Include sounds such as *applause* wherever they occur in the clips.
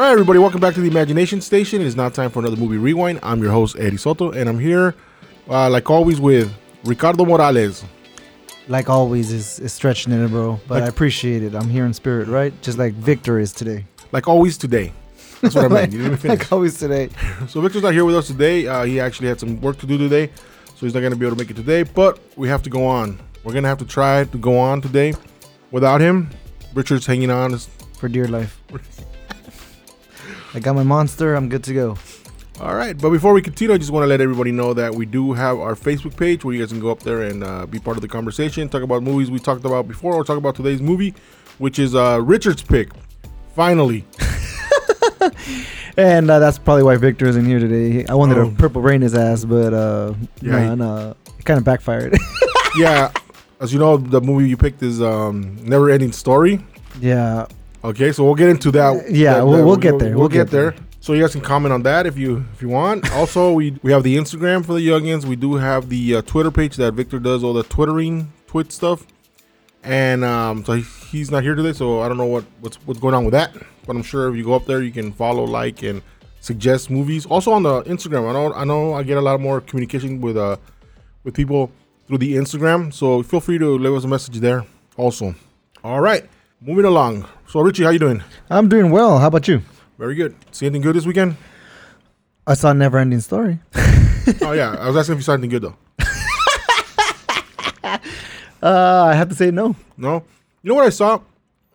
All right, everybody, welcome back to the Imagination Station. It is now time for another movie rewind. I'm your host, Eddie Soto, and I'm here, uh, like always, with Ricardo Morales. Like always, is, is stretching it, bro. But Like- I appreciate it. I'm here in spirit, right? Just like Victor is today. Like always today. That's what I meant. *laughs* You didn't finish. like always today. So Victor's not here with us today. Uh, he actually had some work to do today, so he's not going to be able to make it today. But we have to go on. We're going to have to try to go on today. Without him, Richard's hanging on. For dear life. *laughs* I got my monster. I'm good to go. All right, but before we continue, I just want to let everybody know that we do have our Facebook page where you guys can go up there and uh, be part of the conversation, talk about movies we talked about before, or talk about today's movie, which is uh, Richard's pick. Finally, *laughs* And uh, that's probably why Victor isn't here today. I wanted Oh. to purple rain his ass, but uh, Yeah, nah, it kind of backfired. *laughs* yeah, as you know, the movie you picked is um, Never Ending Story. yeah, Okay, so we'll get into that. Yeah, that- we'll- that- we'll get there. We'll, We'll get, get there. there. So you guys can comment on that if you if you want. *laughs* also, we we have the Instagram for the youngins. We do have the uh, Twitter page that Victor does all the twittering, twit stuff. And um, so he, he's not here today, so I don't know what what's what's going on with that. But I'm sure if you go up there, you can follow, like, and suggest movies. Also on the Instagram, I know I know I get a lot more communication with uh with people through the Instagram. So feel free to leave us a message there. Also, all right, moving along. So Richie, how you doing? I'm doing well. How about you? Very good. See anything good this weekend? I saw Never Ending Story. *laughs* oh yeah, I was asking if you saw anything good though. *laughs* Uh, I have to say no. No. You know what I saw?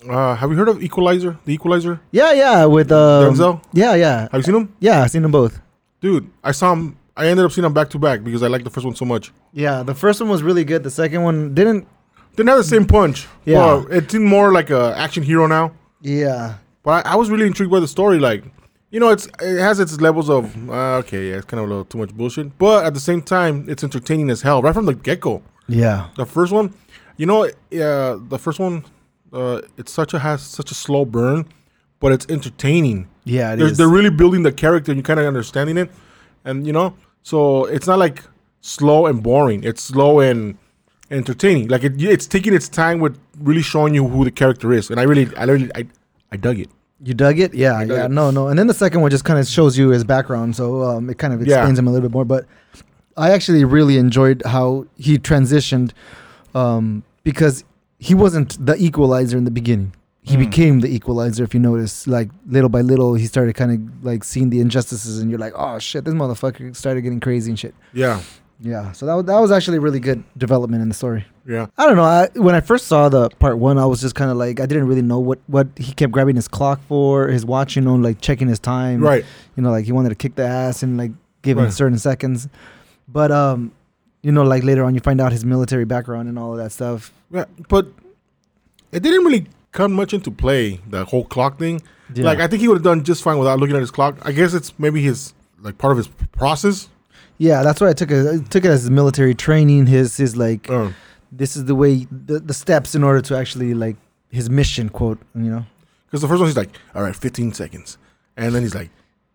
Uh, have you heard of Equalizer? The Equalizer? Yeah, yeah, with um, Denzel? Yeah, yeah, Have you seen him? yeah. I've seen them both. Dude, I saw him. I ended up seeing them back to back because I liked the first one so much. Yeah, the first one was really good. The second one didn't. Didn't have the same punch. Yeah. But it seemed more like a action hero now. Yeah, But I, I was really intrigued by the story. Like, you know, it's it has its levels of uh, okay, yeah, it's kind of a little too much bullshit. But at the same time, it's entertaining as hell right from the get go. yeah, The first one, you know, uh, the first one, uh, it's such a has such a slow burn, but it's entertaining. yeah. It They're, is. they're really building the character, and you kind of understanding it, and you know, so it's not like slow and boring. It's slow and entertaining. Like it, it's taking its time with really showing you who the character is, and I really, I really, I, I dug it. You dug it? Yeah, dug yeah. it. No, no. And then the second one just kind of shows you his background, so um, it kind of Yeah. explains him a little bit more. But I actually really enjoyed how he transitioned um, because he wasn't the equalizer in the beginning. He Mm. became the equalizer. If you notice, like little by little, he started kind of like seeing the injustices, and you're like, oh shit, this motherfucker started getting crazy and shit. Yeah, Yeah. So that was, that was actually really good development in the story. yeah, I don't know. I, when I first saw the part one, I was just kind of like, I didn't really know what, what he kept grabbing his clock for, his watch, you know, like checking his time. right. You know, like he wanted to kick the ass and like give him Right. certain seconds. But, um, you know, like later on, you find out his military background and all of that stuff. Yeah, but it didn't really come much into play. The whole clock thing. Like I think he would have done just fine without looking at his clock. I guess it's maybe his like part of his process. Yeah, that's why I took it. I took it as military training. His his like Uh, this is the way the, the steps in order to actually like his mission quote. You know. Because the first one, he's like, all right, 15 seconds. And then he's like,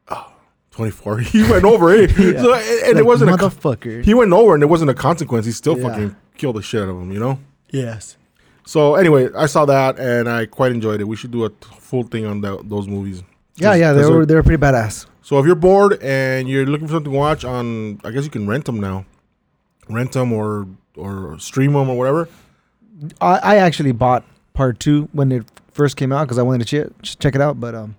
oh, 24. *laughs* He went over it. *laughs* Yeah. So, and and Like, it wasn't a, he went over and there wasn't a consequence. He still Yeah. fucking killed the shit out of him, you know? yes. So anyway, I saw that and I quite enjoyed it. We should do a full thing on tho- those movies. Yeah, yeah, they were they're- they were pretty badass. So if you're bored and you're looking for something to watch on, I guess you can rent them now. Rent them or, or stream them or whatever. I, I actually bought part two when it first came out because I wanted to ch- check it out. But um,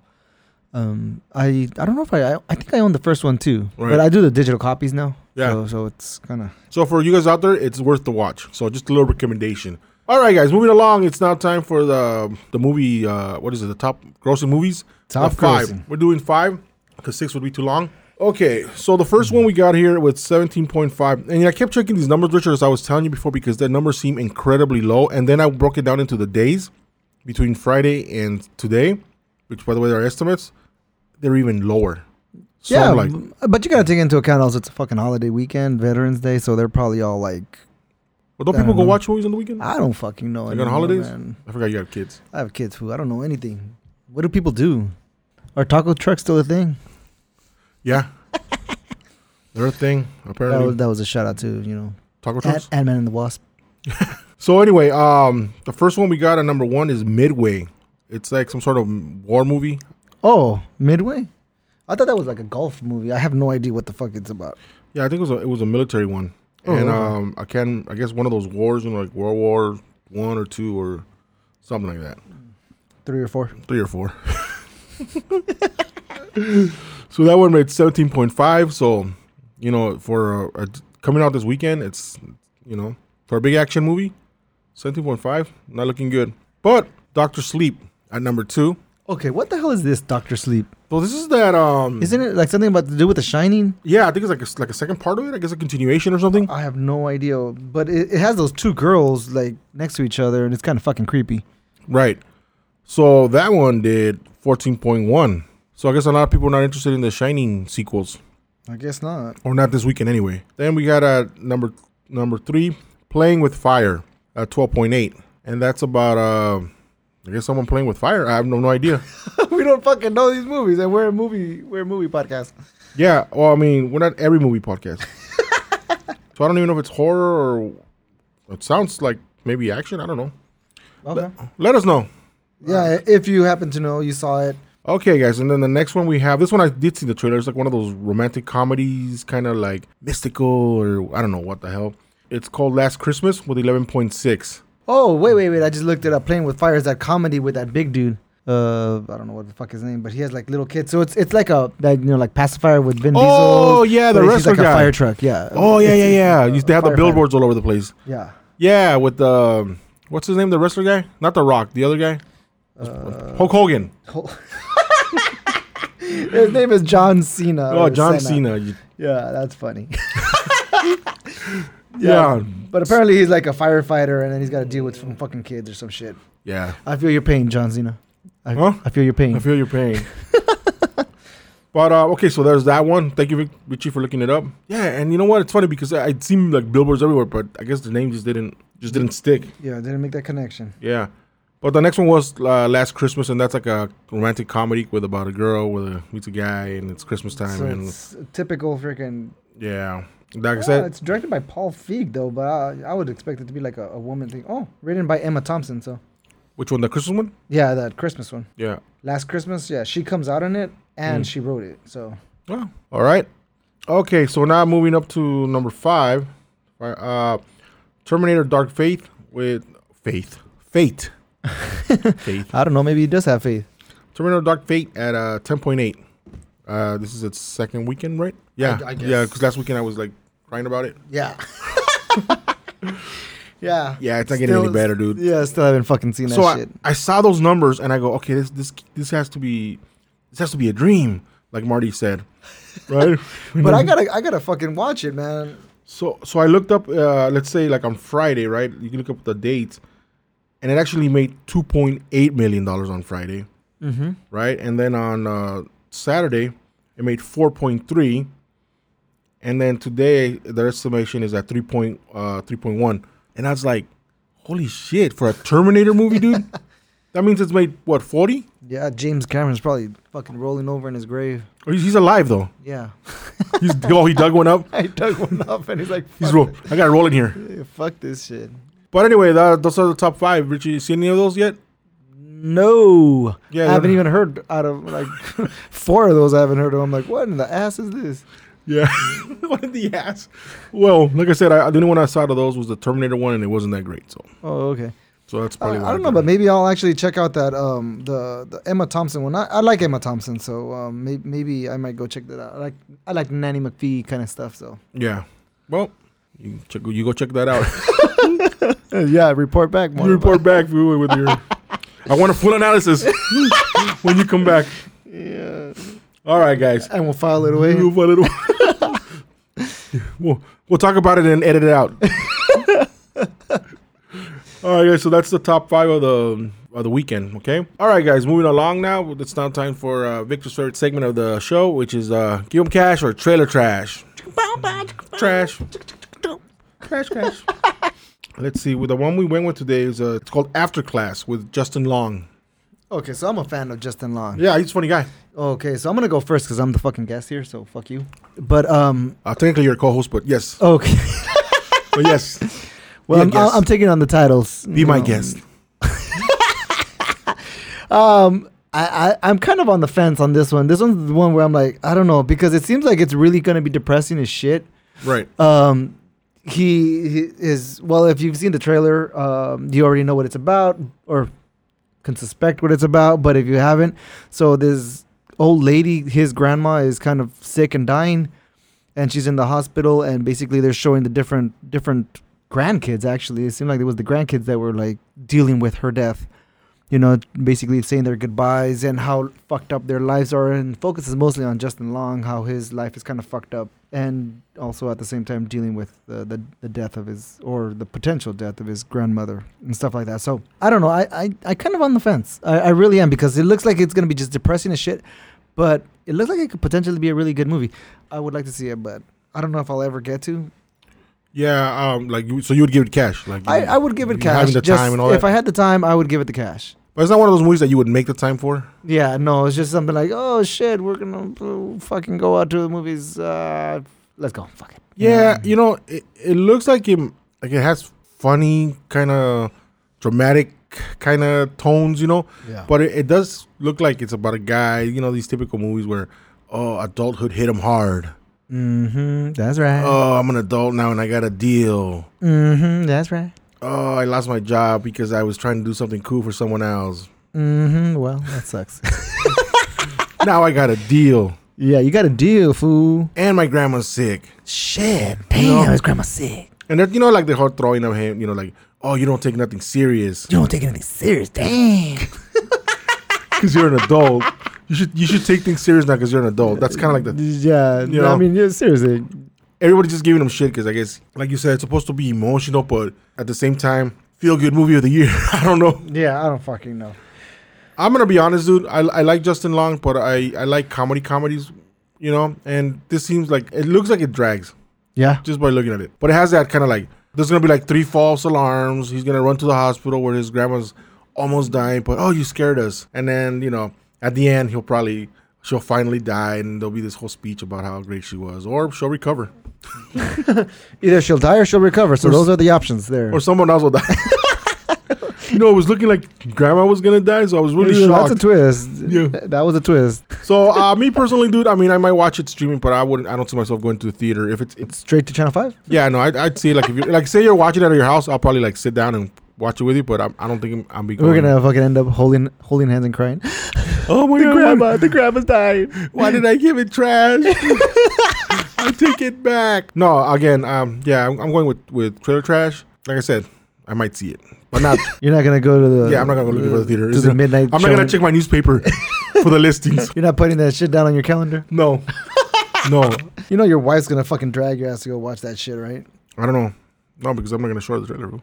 um, I I don't know if I I, I think I own the first one too. Right. But I do the digital copies now. Yeah. So, so it's kind of So for you guys out there, it's worth the watch. So just a little recommendation. All right, guys, moving along. It's now time for the the movie. Uh, what is it? The top grossing movies. Top five. We're doing five because six would be too long. Okay, so the first one we got here with seventeen point five, and I kept checking these numbers, Richard, as I was telling you before, because the numbers seem incredibly low. And then I broke it down into the days between Friday and today, which, by the way, are estimates. They're even lower. So yeah. Like, but you gotta take into account also it's a fucking holiday weekend, Veterans Day, so they're probably all like, well, don't I people don't go know. watch movies on the weekend? I don't fucking know. Like on holidays? man. I forgot you have kids. I have kids who I don't know anything. What do people do? Are taco trucks still a thing? Yeah. *laughs* They're a thing, That apparently. was, that was a shout out to you know Taco Ant trucks. Man and the Wasp. *laughs* So anyway, um, the first one we got at number one is Midway. It's like some sort of war movie. Oh, Midway. I thought that was like a golf movie. I have no idea what the fuck it's about. Yeah, I think it was a, it was a military one, Oh, and okay. um, I can I guess one of those wars, you know, like World War One or two or something like that, Three or four. three or four. *laughs* *laughs* so that one made seventeen point five. So, you know, for coming out this weekend, it's you know for a big action movie, seventeen point five, not looking good. But Doctor Sleep at number two. Okay, what the hell is this Doctor Sleep? So this is that um Isn't it like something about to do with The Shining? yeah I think it's like a, like a second part of it I guess a continuation or something I have no idea, but it, it has those two girls like next to each other, and it's kind of fucking creepy. right so that one did 14.1 so I guess a lot of people are not interested in the Shining sequels. I guess not. or not this weekend anyway. Then we got at number number three playing with fire at 12.8 and that's about uh I guess someone playing with fire? I have no, no idea. *laughs* We don't fucking know these movies, and we're a movie, we're a movie podcast. yeah well I mean we're not every movie podcast. *laughs* So I don't even know if it's horror or it sounds like maybe action I don't know. Okay. let us know Yeah, if you happen to know, you saw it. Okay, guys, and then the next one we have this one I did see the trailer. It's like one of those romantic comedies, kind of like mystical or I don't know what the hell. It's called Last Christmas with eleven point six. Oh, wait, wait, wait! I just looked it up. Playing with Fire is that comedy with that big dude. Uh, I don't know what the fuck his name, but he has like little kids. So it's it's like a that you know like pacifier with Vin Diesel. Oh yeah, the wrestler like a guy. fire truck. Yeah. oh yeah, yeah, yeah. Used to have the billboards all over the place. Yeah. Yeah, with the um, what's his name, the wrestler guy, not the Rock, the other guy, Uh, Hulk Hogan. *laughs* his name is John Cena. oh, John Senna. Cena. Yeah, that's funny. *laughs* Yeah, But apparently he's like a firefighter, and then he's got to deal with some fucking kids or some shit. yeah. I feel your pain, John Cena. I, Huh? I feel your pain. I feel your pain. *laughs* but uh, okay, so there's that one. Thank you, Richie, for looking it up. Yeah, and you know what? It's funny because I- I'd seen like billboards everywhere, but I guess the name just didn't just didn't stick. yeah, didn't make that connection. Yeah, but the next one was uh, Last Christmas, and that's like a romantic comedy with about a girl with a meets a guy, and it's Christmas time, So and it's typical freaking. yeah, like I said, it's directed by Paul Feig though, but I, I would expect it to be like a, a woman thing. Oh, written by Emma Thompson. So which one? The Christmas one? yeah, that Christmas one. Yeah. Last Christmas, yeah, she comes out in it and Mm. she wrote it. So Oh, all right. Okay, so now moving up to number five, uh, Terminator: Dark Faith with Faith, Fate, Faith. *laughs* I don't know. Maybe he does have faith. Terminator: Dark Fate at uh, ten point eight. Uh, this is its second weekend, right? Yeah, I yeah. guess. Because last weekend I was like crying about it. Yeah. *laughs* yeah. Yeah, it's not getting any better, dude. Yeah, still haven't fucking seen that So I, shit. I saw those numbers and I go, okay, this this this has to be this has to be a dream, like Marty said, *laughs* right? But I gotta, I gotta fucking watch it, man. So so I looked up, uh, let's say like on Friday, right? You can look up the dates, and it actually made two point eight million dollars on Friday, Mm-hmm. right? And then on uh, Saturday, it made four point three, and then today their estimation is at three point uh, three point one, and I was like, holy shit, for a Terminator movie, dude. *laughs* That means it's made what forty? Yeah, James Cameron's probably fucking rolling over in his grave. Oh, He's he's alive though. Yeah. He's oh he dug one up. *laughs* I dug one up and he's like, He's roll. I got to roll in here. it. fuck this shit. But anyway, that, those are the top five. Richie, you see any of those yet? No. Yeah, I haven't even heard out of like *laughs* four of those I haven't heard of. I'm like, what in the ass is this? Yeah, *laughs* what in the ass? Well, like I said, I, the only one I saw of those was the Terminator one, and it wasn't that great. So, Oh, okay. so that's I, probably. I why don't know, but maybe I'll actually check out that um the the Emma Thompson one. I, I like Emma Thompson, so um maybe, maybe I might go check that out. I like I like Nanny McPhee kind of stuff. So yeah. Well, you check. You go check that out. *laughs* *laughs* yeah, report back. you report back with with your. I want a full analysis *laughs* when you come back. Yeah, All right, guys. and we'll file it away. Move a little. we'll, we'll talk about it and edit it out. *laughs* All right, guys. So that's the top five of the of the weekend. Okay. All right, guys. Moving along now. It's now time for uh, Victor's favorite segment of the show, which is uh, give 'em cash or trailer trash. Trash. Trash, trash. Let's see. With the one we went with today is uh, it's called After Class with Justin Long. Okay, so I'm a fan of Justin Long. Yeah, he's a funny guy. Okay, so I'm gonna go first because I'm the fucking guest here. So fuck you. But um, Uh, technically, you're a co-host, but yes, okay. *laughs* but yes, *laughs* Well, I'm. I'm taking on the titles. be my know. guest. *laughs* Um, I, I I'm kind of on the fence on this one. This one's the one where I'm like, I don't know, because it seems like it's really gonna be depressing as shit. Right. Um, he, he is well. If you've seen the trailer, um, you already know what it's about, or can suspect what it's about. But if you haven't, so this old lady, his grandma, is kind of sick and dying, and she's in the hospital. And basically, they're showing the different different grandkids. Actually, it seemed like it was the grandkids that were like dealing with her death. You know, basically saying their goodbyes and how fucked up their lives are, and focuses mostly on Justin Long, how his life is kind of fucked up, and also at the same time dealing with the, the, the death of his or the potential death of his grandmother and stuff like that. So I don't know. I I, I kind of on the fence. I, I really am because it looks like it's gonna be just depressing as shit, but it looks like it could potentially be a really good movie. I would like to see it, but I don't know if I'll ever get to. Yeah. Um. Like so, you would give it cash. Like I, I would give it cash. Having the just- time and all if that. I had the time, I would give it the cash. But it's not one of those movies that you would make the time for. Yeah, no, it's just something like, oh shit, we're gonna uh, fucking go out to the movies. Uh, let's go. Fuck it. Yeah. You know, it, it looks like it like it has funny kind of dramatic kind of tones. You know. Yeah. But it, it does look like it's about a guy, you know, these typical movies where, oh, adulthood hit him hard. Mm-hmm. That's right. Oh, I'm an adult now and I got a deal. mm-hmm. That's right. Oh, I lost my job because I was trying to do something cool for someone else. Mm-hmm. Well, that sucks. *laughs* now I got a deal. yeah, you got a deal, fool. And my grandma's sick. Shit. You know? his grandma's sick. And that, you know, like the whole throwing of him, you know, like, oh, you don't take nothing serious You don't take anything serious. Damn. *laughs* because you're an adult. You should you should take things serious now because you're an adult. That's kind of like the yeah. You know? I mean, yeah, seriously. Everybody's just giving him shit because I guess, like you said, it's supposed to be emotional, but at the same time, feel good movie of the year. *laughs* I don't know. Yeah, I don't fucking know. I'm gonna be honest, dude. I, I like Justin Long, but I, I like comedy comedies, you know. And this seems like it looks like it drags Yeah. just by looking at it. But it has that kind of like there's gonna be like three false alarms. He's gonna run to the hospital where his grandma's almost dying, but oh, you scared us. And then you know at the end he'll probably she'll finally die, and there'll be this whole speech about how great she was, or she'll recover, *laughs* Either she'll die or she'll recover. So Or those are the options there. or someone else will die. *laughs* you know, it was looking like grandma was gonna die, so I was really Yeah, shocked. That's a twist. Yeah. That was a twist. So uh, me personally, dude, I mean, I might watch it streaming, but I wouldn't. I don't see myself going to the theater. If it's, it's Straight to Channel 5? yeah, no, I'd, I'd see like if you like say you're watching it at your house, I'll probably like sit down and watch it with you. But I'm, I don't think I'm, I'm be. We're gonna fucking end up holding holding hands and crying. *laughs* Oh my the god! grandma, the grandma's dying. Why did I give it trash? *laughs* I take it back. No, again, um, yeah, I'm, I'm going with with trailer trash. Like I said, I might see it, but not. *laughs* You're not gonna go to the Yeah, I'm not gonna go looking for the theater. to It's the gonna- midnight. I'm not gonna showing. check my newspaper for the listings. *laughs* You're not putting that shit down on your calendar. No, no, You know your wife's gonna fucking drag your ass to go watch that shit, right? I don't know. No, because I'm not gonna show her the trailer. bro.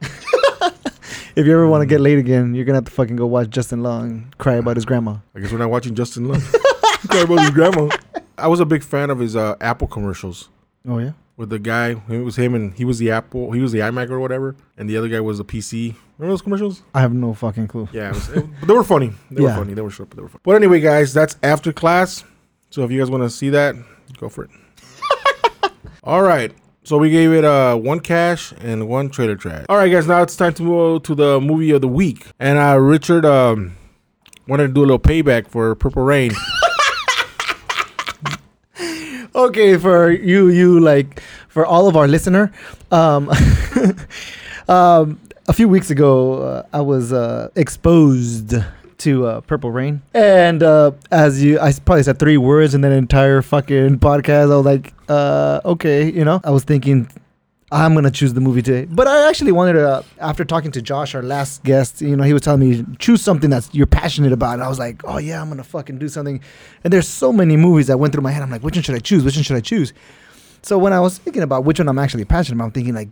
If you ever want to get late again, you're gonna have to fucking go watch Justin Long cry about his grandma. I guess we're not watching Justin Long. *laughs* cry about his grandma. I was a big fan of his uh, Apple commercials Oh yeah. with the guy. It was him, and he was the Apple. He was the iMac or whatever, and the other guy was the PC. Remember those commercials? I have no fucking clue. Yeah, it was, it- they were funny. They Yeah. were funny. They were short, but they were funny. But anyway, guys, that's after class. So if you guys want to see that, go for it. *laughs* All right. So we gave it uh, one cash and one trailer trash. All right, guys. Now it's time to move to the movie of the week. And uh, Richard um, wanted to do a little payback for Purple Rain. *laughs* Okay, for you, you like for all of our listener, um, *laughs* um, a few weeks ago, uh, I was uh, exposed to uh, Purple Rain, and uh, as you, I probably said three words in that entire fucking podcast. I was like, uh, okay, you know, I was thinking. I'm gonna choose the movie today, but I actually wanted to. Uh, after talking to Josh, our last guest, you know, he was telling me choose something that's you're passionate about. And I was like, oh yeah, I'm gonna fucking do something. And there's so many movies that went through my head. I'm like, which one should I choose? Which one should I choose? So when I was thinking about which one I'm actually passionate about, I'm thinking like,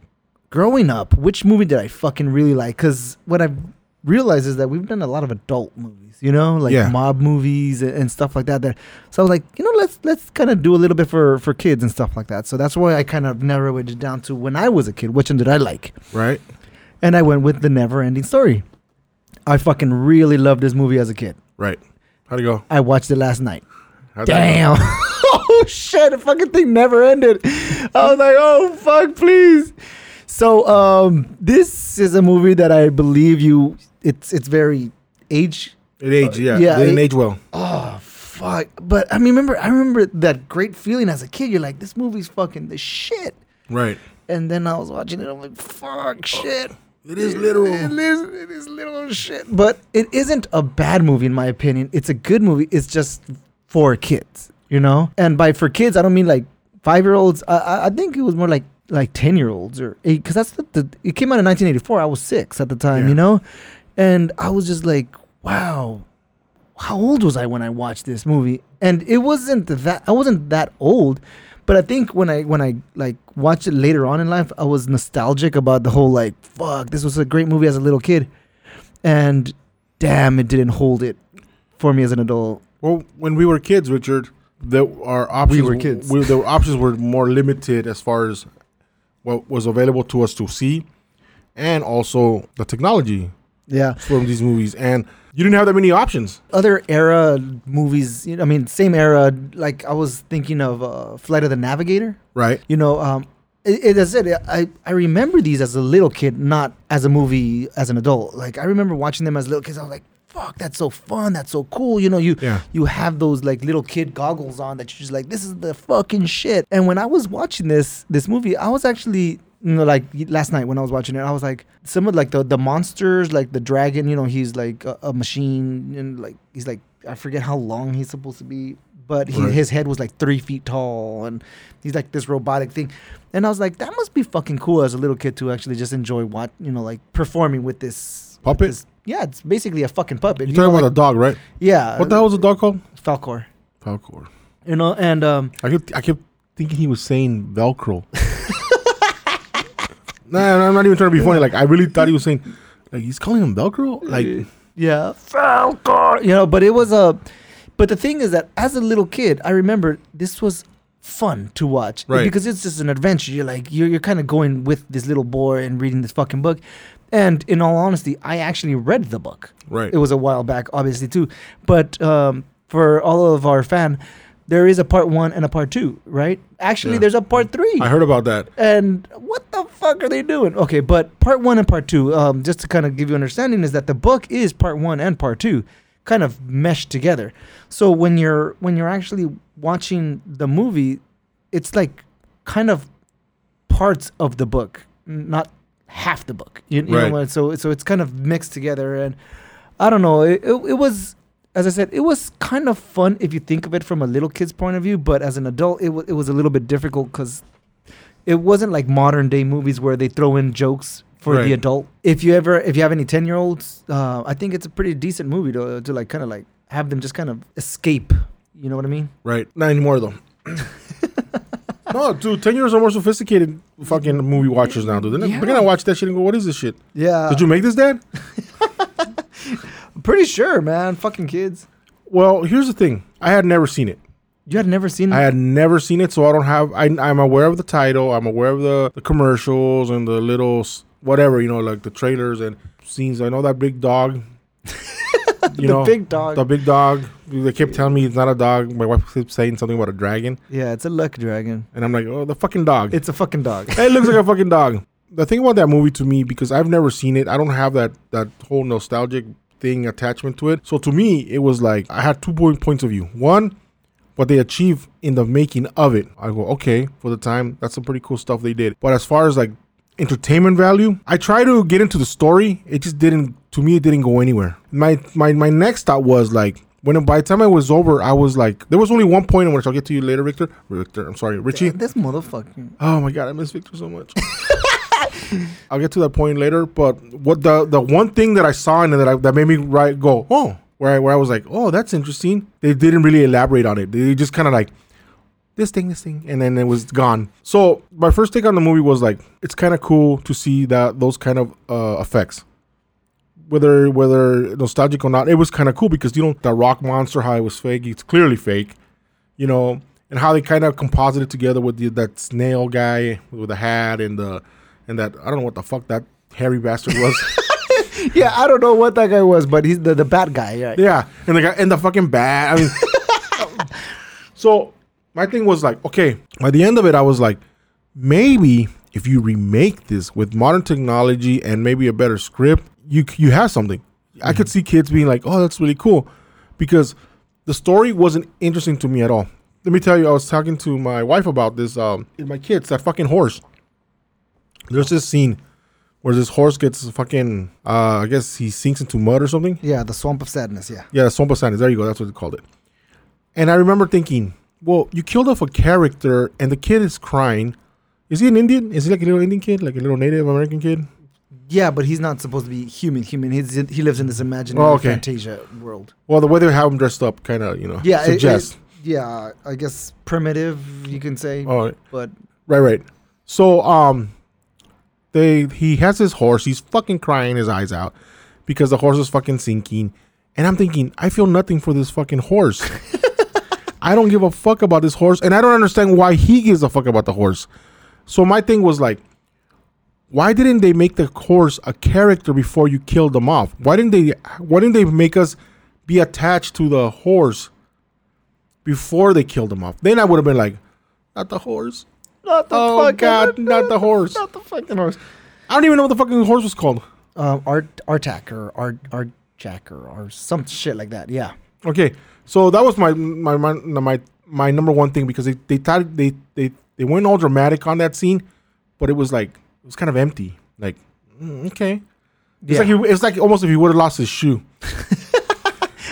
growing up, which movie did I fucking really like? Because what I've realized is that we've done a lot of adult movies, you know, like Yeah. mob movies and, and stuff like that. That so I was like, you know, let's let's kind of do a little bit for for kids and stuff like that. So that's why I kind of narrowed it down to when I was a kid, which one did I like? right? And I went with the Never Ending Story. I fucking really loved this movie as a kid. Right. How'd it go? I watched it last night. How'd? Damn. *laughs* oh shit, the fucking thing never ended. I was like, oh fuck, please. So um this is a movie that I believe you it's it's very age It aged, yeah. Uh, yeah, It didn't age well. Oh fuck! But I mean, remember, I remember that great feeling as a kid. You're like, this movie's fucking the shit. Right. And then I was watching it. I'm like, fuck, oh, shit. It is literal. It is, it is literal shit. But it isn't a bad movie, in my opinion. It's a good movie. It's just for kids, you know? And by for kids, I don't mean like five year olds. I- I, I think it was more like like 10 year olds or eight. Because that's the, the, it came out in 1984. I was six at the time, Yeah. you know? And I was just like, wow, how old was I when I watched this movie? And it wasn't that, I wasn't that old. But I think when I when I like watched it later on in life, I was nostalgic about the whole like fuck, this was a great movie as a little kid, and damn, it didn't hold it for me as an adult. Well, when we were kids, Richard, there our options were kids. We, the options were more limited as far as what was available to us to see, and also the technology Yeah, from these movies. And you didn't have that many options. other era movies. You know, I mean, same era. Like I was thinking of uh, Flight of the Navigator. Right. You know, um, it, it, as I said, I, I remember these as a little kid, not as a movie as an adult. Like I remember watching them as little kids. I was like, "Fuck, that's so fun. That's so cool." You know, you Yeah. you have those like little kid goggles on that you're just like, "This is the fucking shit." And when I was watching this this movie, I was actually you know like last night when I was watching it, I was like, some of like the the monsters, like the dragon. You know, he's like a, a machine and like he's like I forget how long he's supposed to be. But he, Right. his head was like three feet tall, and he's like this robotic thing. And I was like, that must be fucking cool as a little kid to actually just enjoy what you know, like performing with this Puppet? this- yeah, it's basically a fucking puppet. You're You know, talking about like- the dog, right? yeah. What the hell was the dog called? Falkor. Falkor. You know, and um, I kept I kept thinking he was saying Velcro. *laughs* nah, I'm not even trying to be funny. Like I really thought he was saying, like he's calling him Velcro. Like yeah, Falkor. You know, but it was a. but the thing is that as a little kid, I remember this was fun to watch Right. because it's just an adventure. You're like you're you're kind of going with this little boy and reading this fucking book. And in all honesty, I actually read the book. right. It was a while back, obviously too. But um, for all of our fan, there is a part one and a part two, right? Actually, Yeah. there's a part three. I heard about that. And what the fuck are they doing? Okay, but part one and part two, um, just to kind of give you understanding, is that the book is part one and part two, kind of meshed together. So when you're when you're actually watching the movie, it's like kind of parts of the book, not half the book. You, you Right. know what? So so it's kind of mixed together, and I don't know. It, it, it was. As I said, it was kind of fun if you think of it from a little kid's point of view, but as an adult, it, wa it was a little bit difficult because it wasn't like modern day movies where they throw in jokes for Right. the adult. If you ever, if you have any ten year olds, uh, I think it's a pretty decent movie to to like kind of like have them just kind of escape. You know what I mean? Right. Not anymore though. *laughs* no, dude, ten years are more sophisticated fucking movie watchers now, dude. They're, Yeah. they're gonna watch that shit and go, "What is this shit? Yeah. Did you make this, Dad?" Pretty sure, man. Fucking kids. Well, here's the thing. I had never seen it. You had never seen. It. I had never seen it, so I don't have. I, I'm aware of the title. I'm aware of the, the commercials and the little s- whatever you know, like the trailers and scenes. I know that big dog. *laughs* You the know, big dog. the big dog. They kept telling me it's not a dog. My wife kept saying something about a dragon, yeah, it's a luck dragon. and I'm like, oh, the fucking dog. It's a fucking dog. it looks like a *laughs* fucking dog. The thing about that movie to me, because I've never seen it, I don't have that that whole nostalgic thing attachment to it. So to me, it was like I had two point points of view. One, what they achieved in the making of it. I go, okay, for the time, that's some pretty cool stuff they did. But as far as like entertainment value, I try to get into the story. It just didn't. To me, it didn't go anywhere. My my my next thought was like. When by the time I was over, I was like, there was only one point in which I'll get to you later, Victor. Victor, I'm sorry, Richie. this motherfucker. Oh my god, I miss Victor so much. *laughs* *laughs* I'll get to that point later, but what the the one thing that I saw and that I, that made me right go oh where I, where I was like oh that's interesting. They didn't really elaborate on it. They just kind of like this thing, this thing, and then it was gone. So my first take on the movie was like it's kind of cool to see that those kind of uh, effects. Whether whether nostalgic or not, it was kind of cool because you know the rock monster how it was fake. It's clearly fake you know, and how they kind of composited together with the, that snail guy with the hat and the and that I don't know what the fuck that hairy bastard was. *laughs* Yeah, I don't know what that guy was, but he's the, the bad guy. Right? yeah, and the guy and the fucking bat. I mean, *laughs* so my thing was like, okay, by the end of it, I was like, maybe if you remake this with modern technology and maybe a better script, you you have something. I could see kids being like, "Oh, that's really cool," because the story wasn't interesting to me at all. Let me tell you, I was talking to my wife about this. Um, my kids, that fucking horse. There's this scene where this horse gets fucking. Uh, I guess he sinks into mud or something. Yeah, the swamp of sadness. Yeah. Yeah, Swamp of sadness. There you go. That's what they called it. And I remember thinking, well, you killed off a character, and the kid is crying. Is he an Indian? Is he like a little Indian kid, like a little Native American kid? Yeah, but he's not supposed to be human. Human. He's he lives in this imaginary Oh, okay. Fantasia world. Well, the way they have him dressed up, kind of, you know, Yeah, it- suggests. it- yeah, I guess primitive. You can say, oh, but right, right. So, um, they he has his horse. He's fucking crying his eyes out because the horse is fucking sinking. And I'm thinking, I feel nothing for this fucking horse. *laughs* I don't give a fuck about this horse, and I don't understand why he gives a fuck about the horse. So my thing was like, why didn't they make the horse a character before you killed them off? Why didn't they? Why didn't they make us be attached to the horse before they killed them off? Then I would have been like, not the horse. Not the Oh God, *laughs* not the horse. not the fucking horse. I don't even know what the fucking horse was called. Um, Art Artak or Art Art Jacker or some shit like that. Yeah. Okay, so that was my my my my, my number one thing because they they thought they they they went all dramatic on that scene, but it was like it was kind of empty. Like mm, okay, it's Yeah. like he, it's like almost if he would have lost his shoe. *laughs*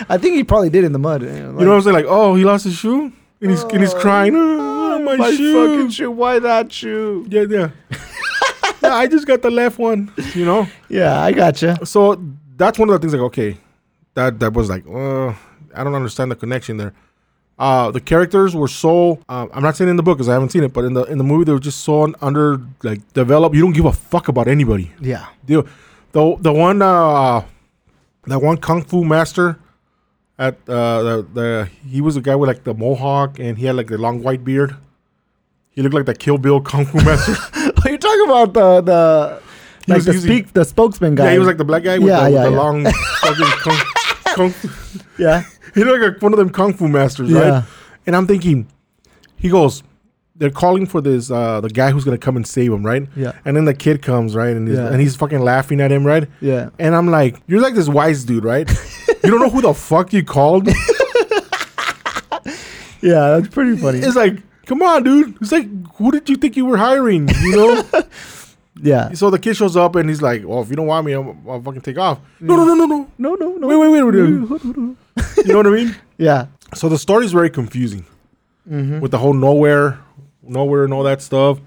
I think he probably did in the mud. You know, you know what I'm saying? Like oh, he lost his shoe, and he's and he's crying. "Oh, my, shoe. shoe. Why that shoe? Yeah, yeah. *laughs* yeah, I just got the left one. You know. Yeah, I gotcha. so that's one of the things like okay that that was like uh, i don't understand the connection there uh the characters were so uh, i'm not saying in the book because i haven't seen it but in the in the movie they were just so under like developed you don't give a fuck about anybody Yeah. the the, the one uh that one kung fu master at uh the, the he was a guy with like the mohawk and he had like the long white beard he looked like the kill bill kung fu master *laughs* Are you talking about the the He like was the speak the spokesman guy? yeah he was like the black guy with Yeah, the, with yeah, the yeah. long fucking kung, kung fu *laughs* yeah. *laughs* He looked like one of them kung fu masters, Yeah. right? And I'm thinking, he goes, they're calling for this uh the guy who's gonna come and save him, right? Yeah. And then the kid comes, right? And he's, Yeah. and he's fucking laughing at him, right? Yeah. And I'm like, you're like this wise dude, right? you don't know who the fuck you called. Yeah, that's pretty funny. It's like, come on, dude. It's like, who did you think you were hiring? You know? *laughs* yeah. so the kid shows up and he's like, well, if you don't want me, I'll, I'll fucking take off. No, no, no, no, no. No, no, no. Wait, wait, wait, wait. *laughs* wait. you know what I mean? Yeah. So the story's very confusing Mm-hmm. with the whole nowhere, nowhere, and all that stuff.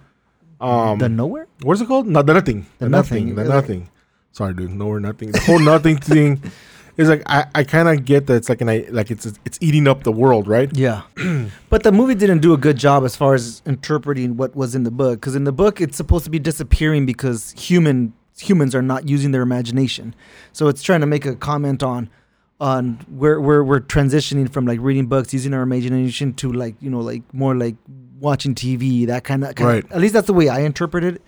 Um, the nowhere? what's it called? No, the nothing. The The, nothing. nothing. The nothing. Sorry, dude. Nowhere, nothing. The whole nothing thing *laughs* is like I, I kind of get that it's like an I like it's it's eating up the world, right? Yeah. *clears throat* but the movie didn't do a good job as far as interpreting what was in the book because in the book it's supposed to be disappearing because human humans are not using their imagination. So it's trying to make a comment on on where where we're transitioning from like reading books, using our imagination to like, you know, like more like watching TV, that kind of Right. At least that's the way I interpret it.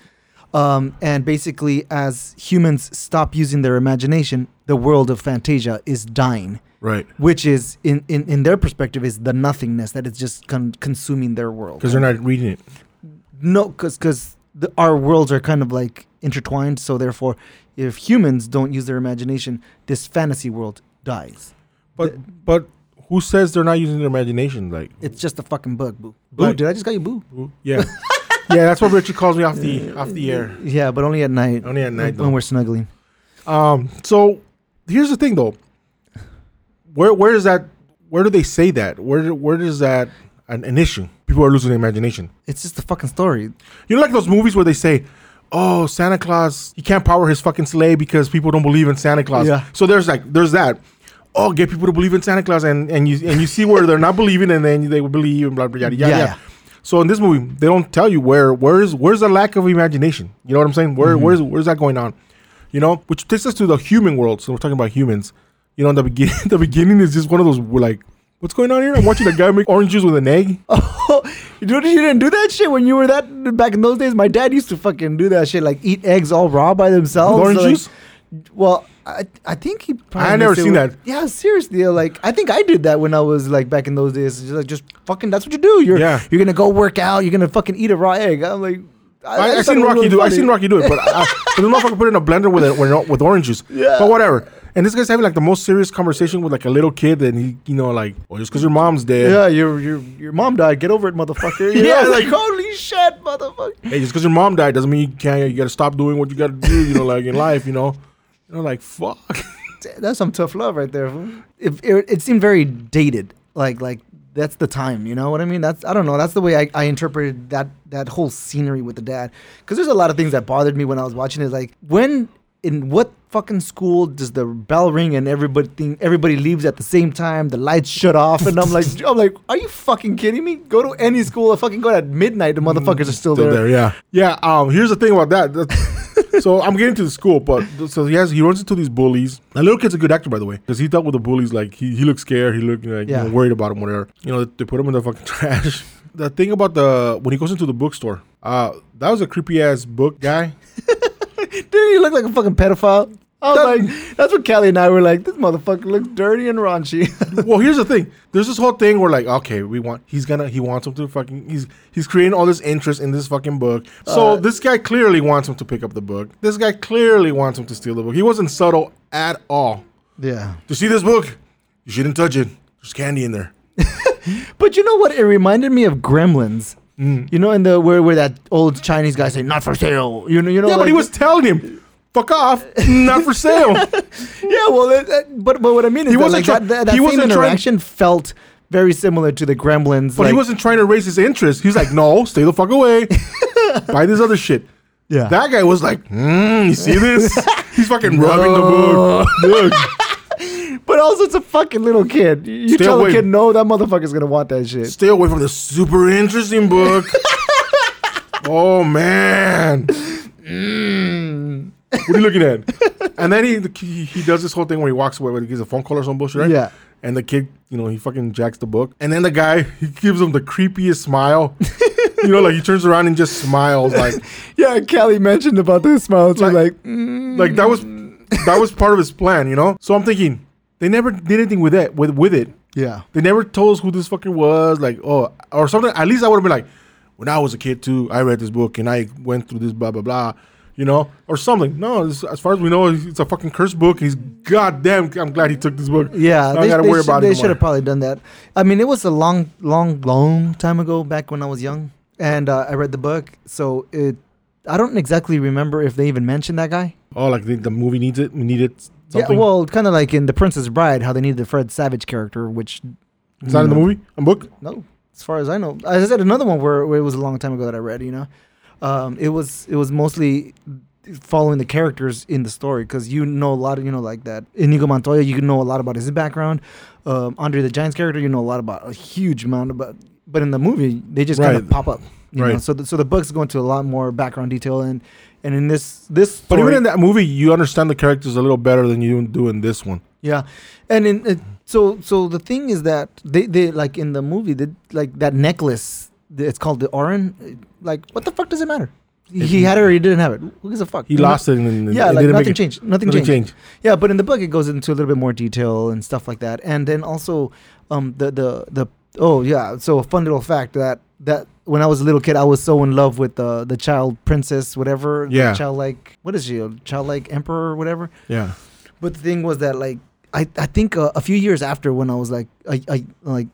Um, and basically, as humans stop using their imagination, the world of Fantasia is dying Right. which is in, in, in their perspective is the nothingness that is just con- consuming their world Because they're not reading it. no because our worlds are kind of like intertwined so therefore if humans don't use their imagination this fantasy world dies But but who says they're not using their imagination? Like, it's just a fucking bug boo boo Right. did i just call you boo who- yeah, *laughs* yeah. That's what Richard calls me off the off the air. yeah but only at night Only at night, when though. we're snuggling Um. So here's the thing, though. Where where is that? Where do they say that? Where where is that an, an issue? People are losing their imagination. it's just a fucking story You know, like those movies where they say, "Oh, Santa Claus, he can't power his fucking sleigh because people don't believe in Santa Claus." Yeah. So there's like there's that. Oh, get people to believe in Santa Claus, and and you and you see where they're not believing, and then they will believe, and blah blah yada yada. Yeah, yeah. So in this movie, they don't tell you where where is where's the lack of imagination. You know what I'm saying? Where Mm-hmm. where's where's that going on? You know, which takes us to the human world. So we're talking about humans. You know, in the beginning, *laughs* the beginning is just one of those we're like, what's going on here? I'm watching a guy make orange juice with an egg. *laughs* Oh, you didn't, you didn't do that shit when you were that back in those days. My dad used to fucking do that shit, like eat eggs all raw by themselves. With orange like- juice? Well, I I think he. probably I never seen with- that. Yeah, seriously, like I think I did that when I was like back in those days. Just like just fucking, that's what you do. You're Yeah. you're gonna go work out. You're gonna fucking eat a raw egg. I'm like, I, I, just seen Rocky do. I funny. seen Rocky do it, but I, uh, *laughs* but the motherfucker put it in a blender with it with, with orange juice. Yeah. But whatever. And this guy's having like the most serious conversation with like a little kid, and he, you know, like, oh, well, just because your mom's dead. Yeah, your your your mom died. Get over it, motherfucker. *laughs* Yeah, know, *laughs* like- holy shit, motherfucker. Hey, just because your mom died doesn't mean you can't. You got to stop doing what you got to do. You know, like in life. You know, you know, like fuck. *laughs* That's some tough love right there. It, it, it seemed very dated. Like like that's the time. You know what I mean? That's I don't know. That's the way I, I interpreted that that whole scenery with the dad. Because there's a lot of things that bothered me when I was watching it. Like when in what fucking school does the bell ring and everybody think, everybody leaves at the same time? The lights shut off, and I'm like *laughs* I'm like, are you fucking kidding me? Go to any school. I fucking go at midnight. The motherfuckers are still, there. Yeah, yeah. Um, here's the thing about that. That's- *laughs* so I'm getting to the school, but so he has he runs into these bullies. The little kid's a good actor, by the way, because he dealt with the bullies. Like he, he looked scared. He looked like you know, worried about him, whatever. You know, they put him in the fucking *laughs* trash. The thing about the when he goes into the bookstore, uh, that was a creepy ass book guy. He look like a fucking pedophile? I was like, that's what Kelly and I were like. This motherfucker looks dirty and raunchy. *laughs* well, here's the thing. There's this whole thing where like, okay, we want he's gonna he wants him to fucking he's he's creating all this interest in this fucking book. So Uh, this guy clearly wants him to pick up the book. This guy clearly wants him to steal the book. He wasn't subtle at all. yeah. To see this book, you shouldn't touch it. There's candy in there. *laughs* But you know what? It reminded me of Gremlins. Mm. You know, in the where where that old Chinese guy say "not for sale." You know, you know. yeah, but he was telling him, "Fuck off, not for sale." *laughs* Yeah, well, that, that- but but what I mean is He that, wasn't like, try- that, that, he same wasn't trying- interaction felt very similar to the Gremlins. But like, he wasn't trying to raise his interest. He's like, "No, stay the fuck away. *laughs* Buy this other shit." Yeah. That guy was like, mm, "You see this? He's fucking rubbing the book. *laughs* Also, it's a fucking little kid. You Stay tell away. a kid, no, that motherfucker's gonna want that shit. stay away from the super interesting book." *laughs* oh man, Mm. what are you looking at? And then he, he he does this whole thing where he walks away, where he gives a phone call or some bullshit, right? Yeah. And the kid, you know, he fucking jacks the book. And then the guy, he gives him the creepiest smile. *laughs* you know, like he turns around and just smiles, like, *laughs* Yeah, Kelly mentioned about the smile too. Like- Like, mm. like that was that was part of his plan, you know. So I'm thinking they never did anything with it, with with it. yeah, They never told us who this fucking was, like, oh, or something. At least I would have been like, when I was a kid too, I read this book and I went through this blah blah blah, you know, or something. No, as far as we know, it's a fucking cursed book. He's goddamn. I'm glad he took this book. yeah. I don't gotta they worry should- about it They should have probably done that. I mean, it was a long, long, long time ago, back when I was young, and uh, I read the book. So it, I don't exactly remember if they even mentioned that guy. Oh, like the, the movie needs it. We needed something. Yeah, well, kind of like in The Princess Bride, how they needed the Fred Savage character, which it's not in the movie. A book. No, as far as I know, I said, another one where, where it was a long time ago that I read. You know, um, it was it was mostly following the characters in the story because you know a lot of you know like that Inigo Montoya. You can know a lot about his background. Um, Andre the Giant's character, you know a lot about a huge amount about. But in the movie, they just kind of pop up. You know? Right. So the, so the books go into a lot more background detail and and in this this But even in that movie, you understand the characters a little better than you do in this one. Yeah, and in it, so so the thing is that they they like in the movie they, like that necklace. It's called the Auryn. Like, what the fuck does it matter? He, he had it or he didn't have it. Who gives a fuck? He You know? lost it, and, and Yeah, it like nothing changed. Nothing, Nothing changed. changed. Yeah, but in the book it goes into a little bit more detail and stuff like that. And then also, um, the the the oh yeah. So a fun little fact that that when I was a little kid, I was so in love with the the child princess, whatever. Yeah. childlike. What is she? A childlike emperor or whatever. Yeah. But the thing was that like I I think uh, a few years after when I was like I, I like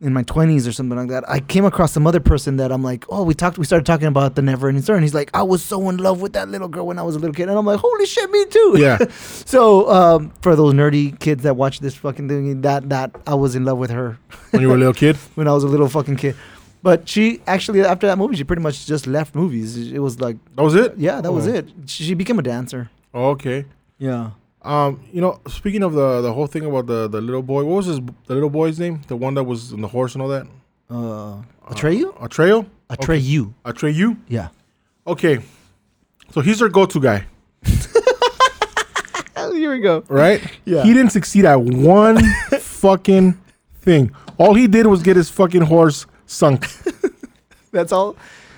in my twenties or something like that, I came across some other person that I'm like, oh, we talked, we started talking about the never ending story, and he's like, I was so in love with that little girl when I was a little kid, and I'm like, holy shit, me too. Yeah. *laughs* so um, for those nerdy kids that watch this fucking thing, that that I was in love with her when you were a little kid. *laughs* when I was a little fucking kid. But she actually after that movie, she pretty much just left movies. It was like, That was it. yeah, that was Oh. it. She, became a dancer. Okay. Yeah. Um, you know, speaking of the the whole thing about the the little boy, what was his the little boy's name? The one that was in the horse and all that. Uh, Atreyu? Atreyu. Atreyu. Atreyu. Yeah. Okay. So he's our go-to guy, *laughs* Oh, here we go. right? Yeah. He didn't succeed at one *laughs* fucking thing. All he did was get his fucking horse sunk. *laughs* That's all.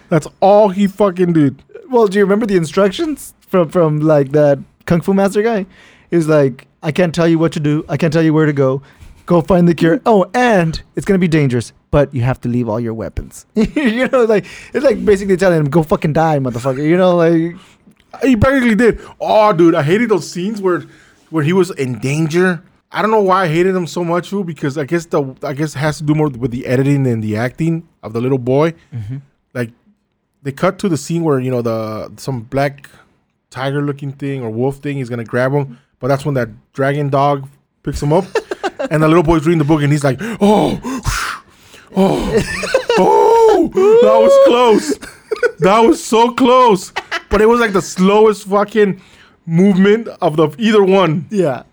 That's all he fucking did. Well, do you remember the instructions from from like that kung fu master guy? He was like, "I can't tell you what to do. I can't tell you where to go. Go find the cure. *laughs* Oh, and it's gonna be dangerous, but you have to leave all your weapons. *laughs* you know, like it's like basically telling him, "Go fucking die, motherfucker." You know, like He practically did. Oh, dude, I hated those scenes where where he was in danger. I don't know why I hated him so much, fool, because I guess the I guess it has to do more with the editing and the acting of the little boy. Mm-hmm. Like they cut to the scene where you know the some black tiger looking thing or wolf thing is gonna grab him, but that's when that dragon dog picks him up, *laughs* and the little boy's reading the book and he's like, oh, *sighs* oh, oh, that was close, that was so close, but it was like the slowest fucking movement of the either one. Yeah.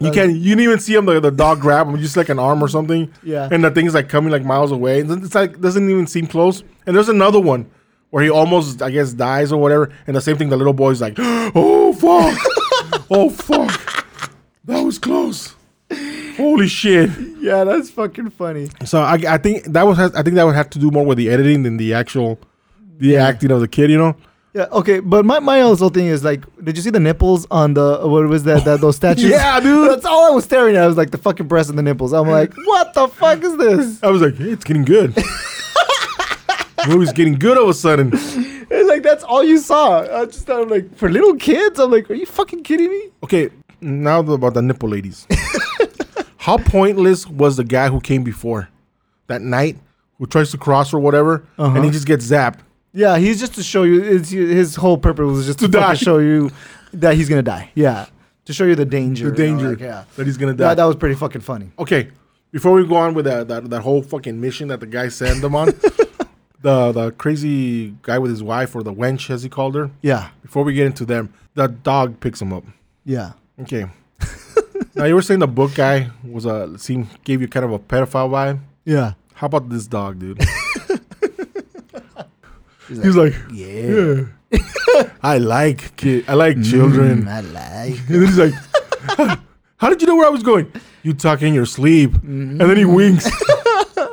You can't. You didn't even see him. The, the dog grab him, just like an arm or something. Yeah. And the thing's like coming like miles away. And it's like doesn't even seem close. And there's another one where he almost, I guess, dies or whatever. And the same thing. The little boy's like, *gasps* "Oh fuck! *laughs* oh fuck! That was close. Holy shit!" Yeah, that's fucking funny. So I, I think that was. I think that would have to do more with the editing than the actual, the Yeah. acting of the kid. You know. Yeah, okay, but my, my also thing is like, did you see the nipples on the what was that, that those *laughs* statues? Yeah, dude. That's all I was staring at. I was like the fucking breasts and the nipples. I'm like, *laughs* what the fuck is this? I was like, hey, "It's getting good." *laughs* Movie's getting good all of a sudden. And like that's all you saw. I just thought, I'm like for little kids. I'm like, are you fucking kidding me? Okay, now about the nipple ladies. How pointless was the guy who came before that night who tries to cross or whatever, and he Uh-huh. just gets zapped? Yeah, he's just to show you. It's, his whole purpose was just to, To fucking show you that he's gonna die. Yeah, to show you the danger. The danger yeah, that he's gonna die. that, that was pretty fucking funny. okay, before we go on with that, that that whole fucking mission that the guy sent them on, *laughs* the the crazy guy with his wife or the wench as he called her. Yeah, Before we get into them, the dog picks him up. yeah. Okay. *laughs* now you were saying the book guy was a seemed gave you kind of a pedophile vibe. Yeah. How about this dog, dude? *laughs* He's He's like, yeah. Yeah. *laughs* I like kid. I like children. Mm, I like. And then he's like, "How did you know where I was going? You talk in your sleep." Mm-hmm. And then he winks. *laughs*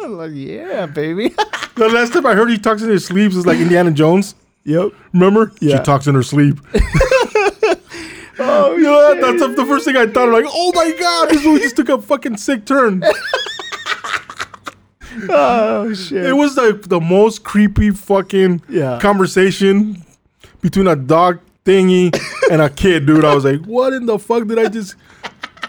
Like, yeah, baby. *laughs* the last time I heard he talks in his sleep is like Indiana Jones. yep. Remember? Yeah. She talks in her sleep. Oh, You know that? That's the first thing I thought. I'm like, oh my god, this movie just took a fucking sick turn. Oh shit. It was like the most creepy fucking Yeah. conversation between a dog thingy and a kid, dude. I was like, what in the fuck did I just?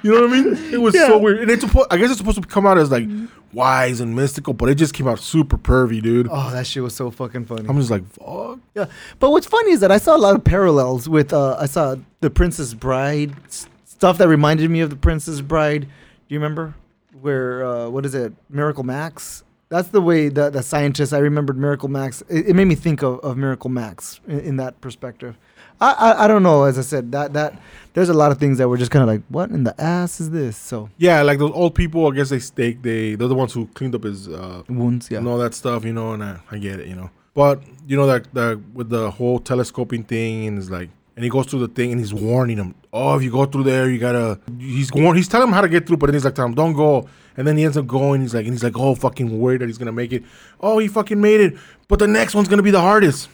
You know what I mean? It was Yeah. so weird. And it's supposed. I guess it's supposed to come out as like wise and mystical, but it just came out super pervy, dude. Oh, that shit was so fucking funny. I'm just like, fuck. Yeah, but what's funny is that I saw a lot of parallels with. Uh, I saw the Princess Bride stuff that reminded me of the Princess Bride. Do you remember where? Uh, what is it? Miracle Max. That's the way that the scientist. I remembered Miracle Max. It, it made me think of, of Miracle Max in, in that perspective. I, I I don't know. As I said, that that there's a lot of things that were just kind of like, what in the ass is this? So Yeah, like those old people. I guess they stake. They they're the ones who cleaned up his uh, wounds. Yeah. and all that stuff, you know, and I, I get it, you know. But you know that that with the whole telescoping thing, and it's like, and he goes through the thing, and he's warning him, oh, if you go through there, you gotta. He's warn, he's telling him how to get through, but then he's like, telling him, don't go. And then he ends up going. He's like, and he's like, oh, fucking worried that he's gonna make it. Oh, he fucking made it, but the next one's gonna be the hardest.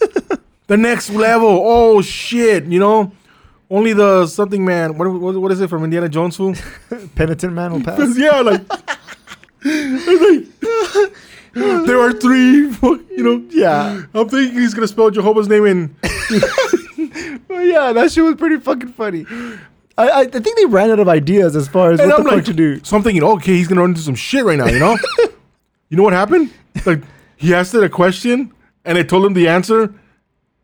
*laughs* the next level. Oh shit, you know. Only the something man. What what, what is it from Indiana Jones? Fool? *laughs* Penitent man will pass. *laughs* yeah, like, like there are three. You know, yeah. I'm thinking he's gonna spell Jehovah's name in. *laughs* Yeah, that shit was pretty fucking funny. I, I, think they ran out of ideas as far as And what I'm the fuck to do. so I'm thinking, okay, he's gonna run into some shit right now. You know, *laughs* you know what happened? Like he asked it a question, and I told him the answer,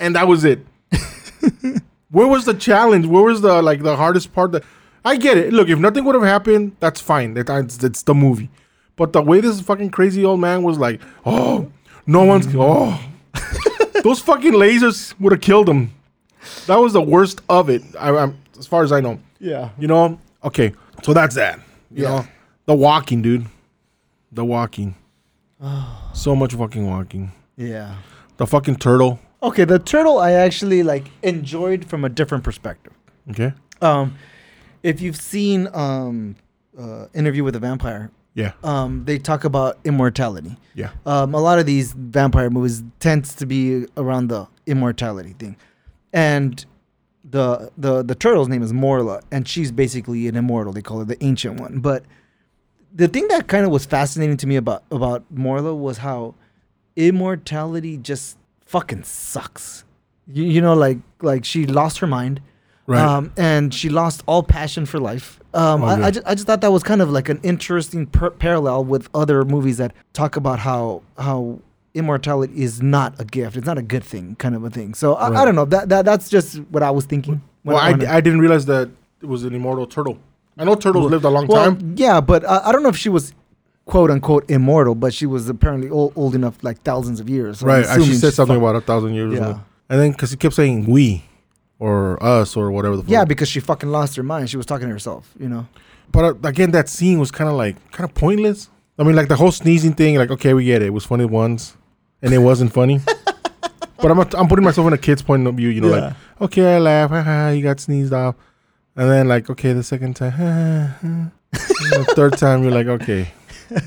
and that was it. *laughs* Where was the challenge? Where was the like the hardest part? That I get it. Look, if nothing would have happened, that's fine. That it's, it's the movie. But the way this fucking crazy old man was like, oh, no one's oh, those fucking lasers would have killed him. That was the worst of it. I, I'm, as far as I know. Yeah. You know? Okay. So that's that. You Yeah. know? The walking, dude. The walking. so much fucking walking. Yeah. The fucking turtle. Okay, the turtle I actually like enjoyed from a different perspective. Okay. Um, if you've seen um, uh, Interview with a Vampire, Yeah. um, they talk about immortality. Yeah. Um, a lot of these vampire movies tends to be around the immortality thing, and the the the turtle's name is Morla, and she's basically an immortal. They call her the ancient one. But the thing that kind of was fascinating to me about about Morla was how immortality just fucking sucks. You, you know, like like she lost her mind. Right. Um, and she lost all passion for life. Um, I, I, just, I just thought that was kind of like an interesting per- parallel with other movies that talk about how how immortality is not a gift. It's not a good thing, kind of a thing. So I, I don't know. That, that that's just what I was thinking. well, I, I didn't realize that it was an immortal turtle. I know turtles lived a long well, time. yeah, but I, I don't know if she was quote unquote immortal, but she was apparently old, old enough, like thousands of years. So Right. I- She said something about a thousand years. Yeah. ago. And then because he kept saying we or us or whatever the fuck. Yeah, because she fucking lost her mind. She was talking to herself, you know. But uh, again, that scene was kind of like kind of pointless. I mean, like the whole sneezing thing. Like, okay, we get it. It was funny once, and it wasn't funny. *laughs* but I'm I'm putting myself in a kid's point of view. You know, like okay, I laugh. Haha, you got sneezed off, and then like okay, the second time, the third time, you're like okay. *laughs*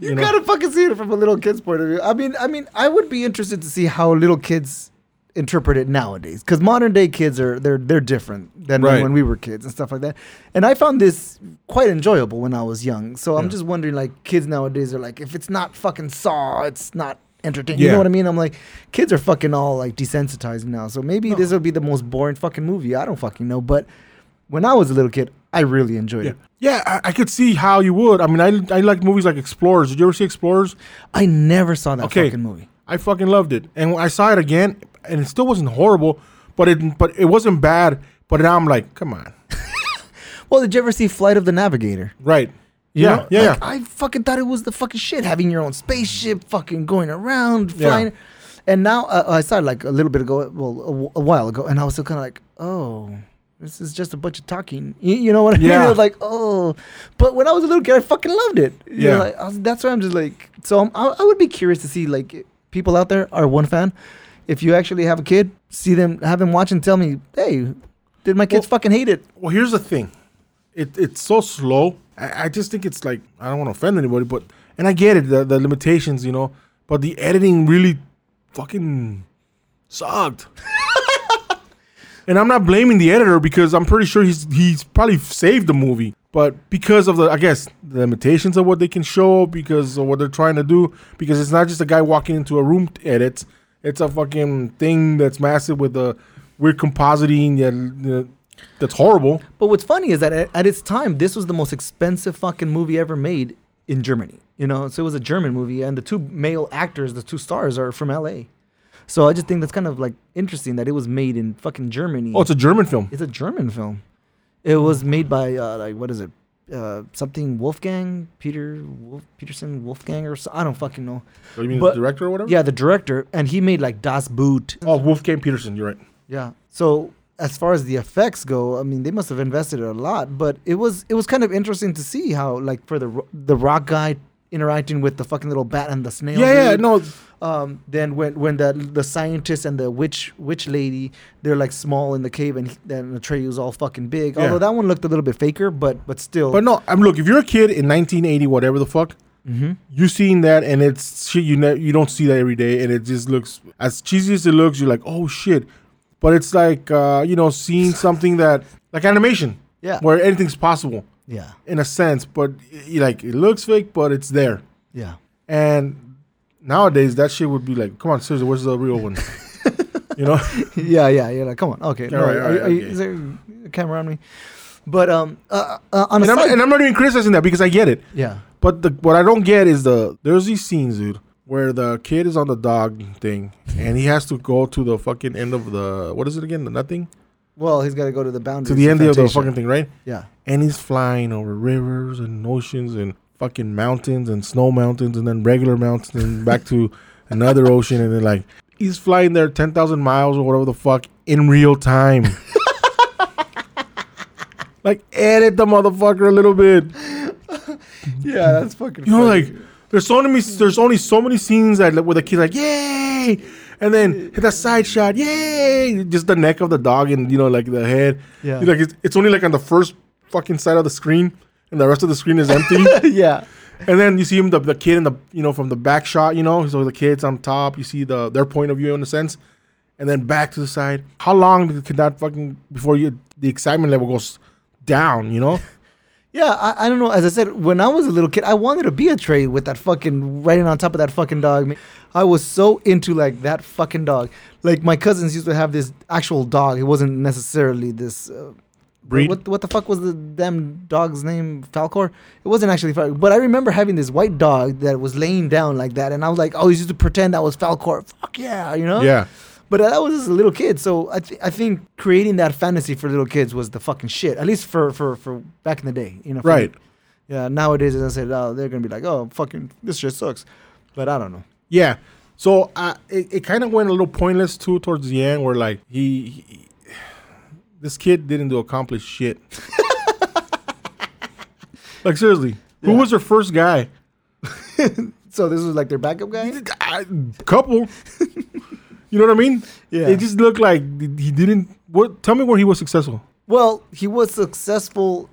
You, know? gotta fucking see it from a little kid's point of view. I mean, I mean, I would be interested to see how little kids interpret it nowadays, because modern day kids are they're they're different than Right. when we were kids and stuff like that. And I found this quite enjoyable when I was young. So I'm just wondering, like, kids nowadays are like, if it's not fucking Saw, it's not entertaining. You Yeah. know what I mean? I'm like, kids are fucking all like desensitized now. So maybe this will be the most boring fucking movie. I don't fucking know, but. When I was a little kid, I really enjoyed Yeah, it. yeah, I, I could see how you would. I mean, I I like movies like Explorers. Did you ever see Explorers? I never saw that Okay. fucking movie. I fucking loved it, and I saw it again, and it still wasn't horrible, but it but it wasn't bad. But now I'm like, come on, *laughs* Well, did you ever see Flight of the Navigator? right? Yeah, know? yeah, Like, yeah. I fucking thought it was the fucking shit, having your own spaceship, fucking going around, Yeah. flying. And now uh, I saw it like a little bit ago, well, a, a while ago, and I was still kind of like, oh, this is just a bunch of talking. You, you know what I mean? *laughs* Yeah. I was like, oh, but when I was a little kid, I fucking loved it. You know, Yeah. like, I was, that's why I'm just like, so I'm, I, I would be curious to see like people out there are one fan. If you actually have a kid, see them, have them watch and tell me, hey, did my kids Well- fucking hate it? Well, here's the thing. It it's so slow. I, I just think it's like I don't want to offend anybody, but and I get it the the limitations, you know. But the editing really fucking sucked. *laughs* and I'm not blaming the editor because I'm pretty sure he's he's probably saved the movie. But because of the I guess the limitations of what they can show, because of what they're trying to do, because it's not just a guy walking into a room to edit. It's a fucking thing that's massive with the weird compositing that that's horrible. But what's funny is that at, at its time, this was the most expensive fucking movie ever made in Germany. You know, so it was a German movie, and the two male actors, the two stars, are from L.A. So I just think that's kind of like interesting that it was made in fucking Germany. Oh, it's a German film. it's a German film. It was made by uh, like what is it? Uh, something Wolfgang Peter Wolf, Petersen Wolfgang or so, I don't fucking know. Oh, you mean But- the director or whatever? Yeah, the director, and he made like Das Boot. Oh, Wolfgang Petersen. You're right. Yeah. So as far as the effects go, I mean, they must have invested a lot, but it was it was kind of interesting to see how like for the the rock guy interacting with the fucking little bat and the snail. Yeah, yeah. dude. No, Um, then when when the the scientist and the witch witch lady they're like small in the cave and he- then Atreyu's all fucking big. Yeah. Although that one looked a little bit faker, but but still. but no. I'm look. If you're a kid in 1980, whatever the fuck, Mhm. you seen that and it's shit. You ne- you don't see that every day, and it just looks as cheesy as it looks. You're like, oh shit. But it's like uh, you know, seeing something that like animation, yeah, where anything's possible yeah, in a sense. But y- like it looks fake, but it's there. yeah. And nowadays, that shit would be like, come on, seriously, where's the real one? *laughs* you know? *laughs* yeah, yeah, yeah. Like, come on, okay. All no, right, are, all right, are okay. is there a camera on me? But um, uh, uh, on And I'm, side, and I'm not even criticizing that because I get it. yeah, But the what I don't get is the there's these scenes, dude, where the kid is on the dog thing and he has to go to the fucking end of the what is it again? The nothing? Well, he's got to go to the boundary. To the end of the fucking thing, right? Yeah. And he's flying over rivers and oceans and fucking mountains and snow mountains and then regular mountains and back to another ocean and then like he's flying there ten thousand miles or whatever the fuck in real time. *laughs* like edit the motherfucker a little bit. *laughs* Yeah, that's fucking. You know, like there's so many, there's only so many scenes that where the kid's like, "Yay!" and then hit that side shot, "Yay!" Just the neck of the dog and you know, like the head. Yeah. like it's, it's only like on the first fucking side of the screen, and the rest of the screen is empty. *laughs* yeah, and then you see him, the, the kid in the you know from the back shot, you know, so the kid's on top. You see the their point of view in a sense, and then back to the side. How long could that fucking before you the excitement level goes down? You know. *laughs* Yeah, I, I don't know. As I said, when I was a little kid, I wanted to be Atreyu with that fucking riding on top of that fucking dog. I was so into like that fucking dog. Like my cousins used to have this actual dog. It wasn't necessarily this. Uh, Breed? What what the fuck was the damn dog's name? Falkor. It wasn't actually Falkor, but I remember having this white dog that was laying down like that, and I was like, oh, he used to pretend that was Falkor. Fuck yeah, you know. Yeah. But that was as a little kid, so I, th- I think creating that fantasy for little kids was the fucking shit. At least for for, for back in the day, you know. Right. Yeah. Nowadays, as I said, oh, they're gonna be like, oh, fucking, this shit sucks. But I don't know. Yeah. So uh, it, it kind of went a little pointless too towards the end, where like he, he this kid didn't do accomplish shit. *laughs* like seriously, who Yeah. was their first guy? *laughs* So this was like their backup guy. I- couple. *laughs* you know what I mean? Yeah. It just looked like he didn't. What? Tell me where he was successful. Well, he was successful.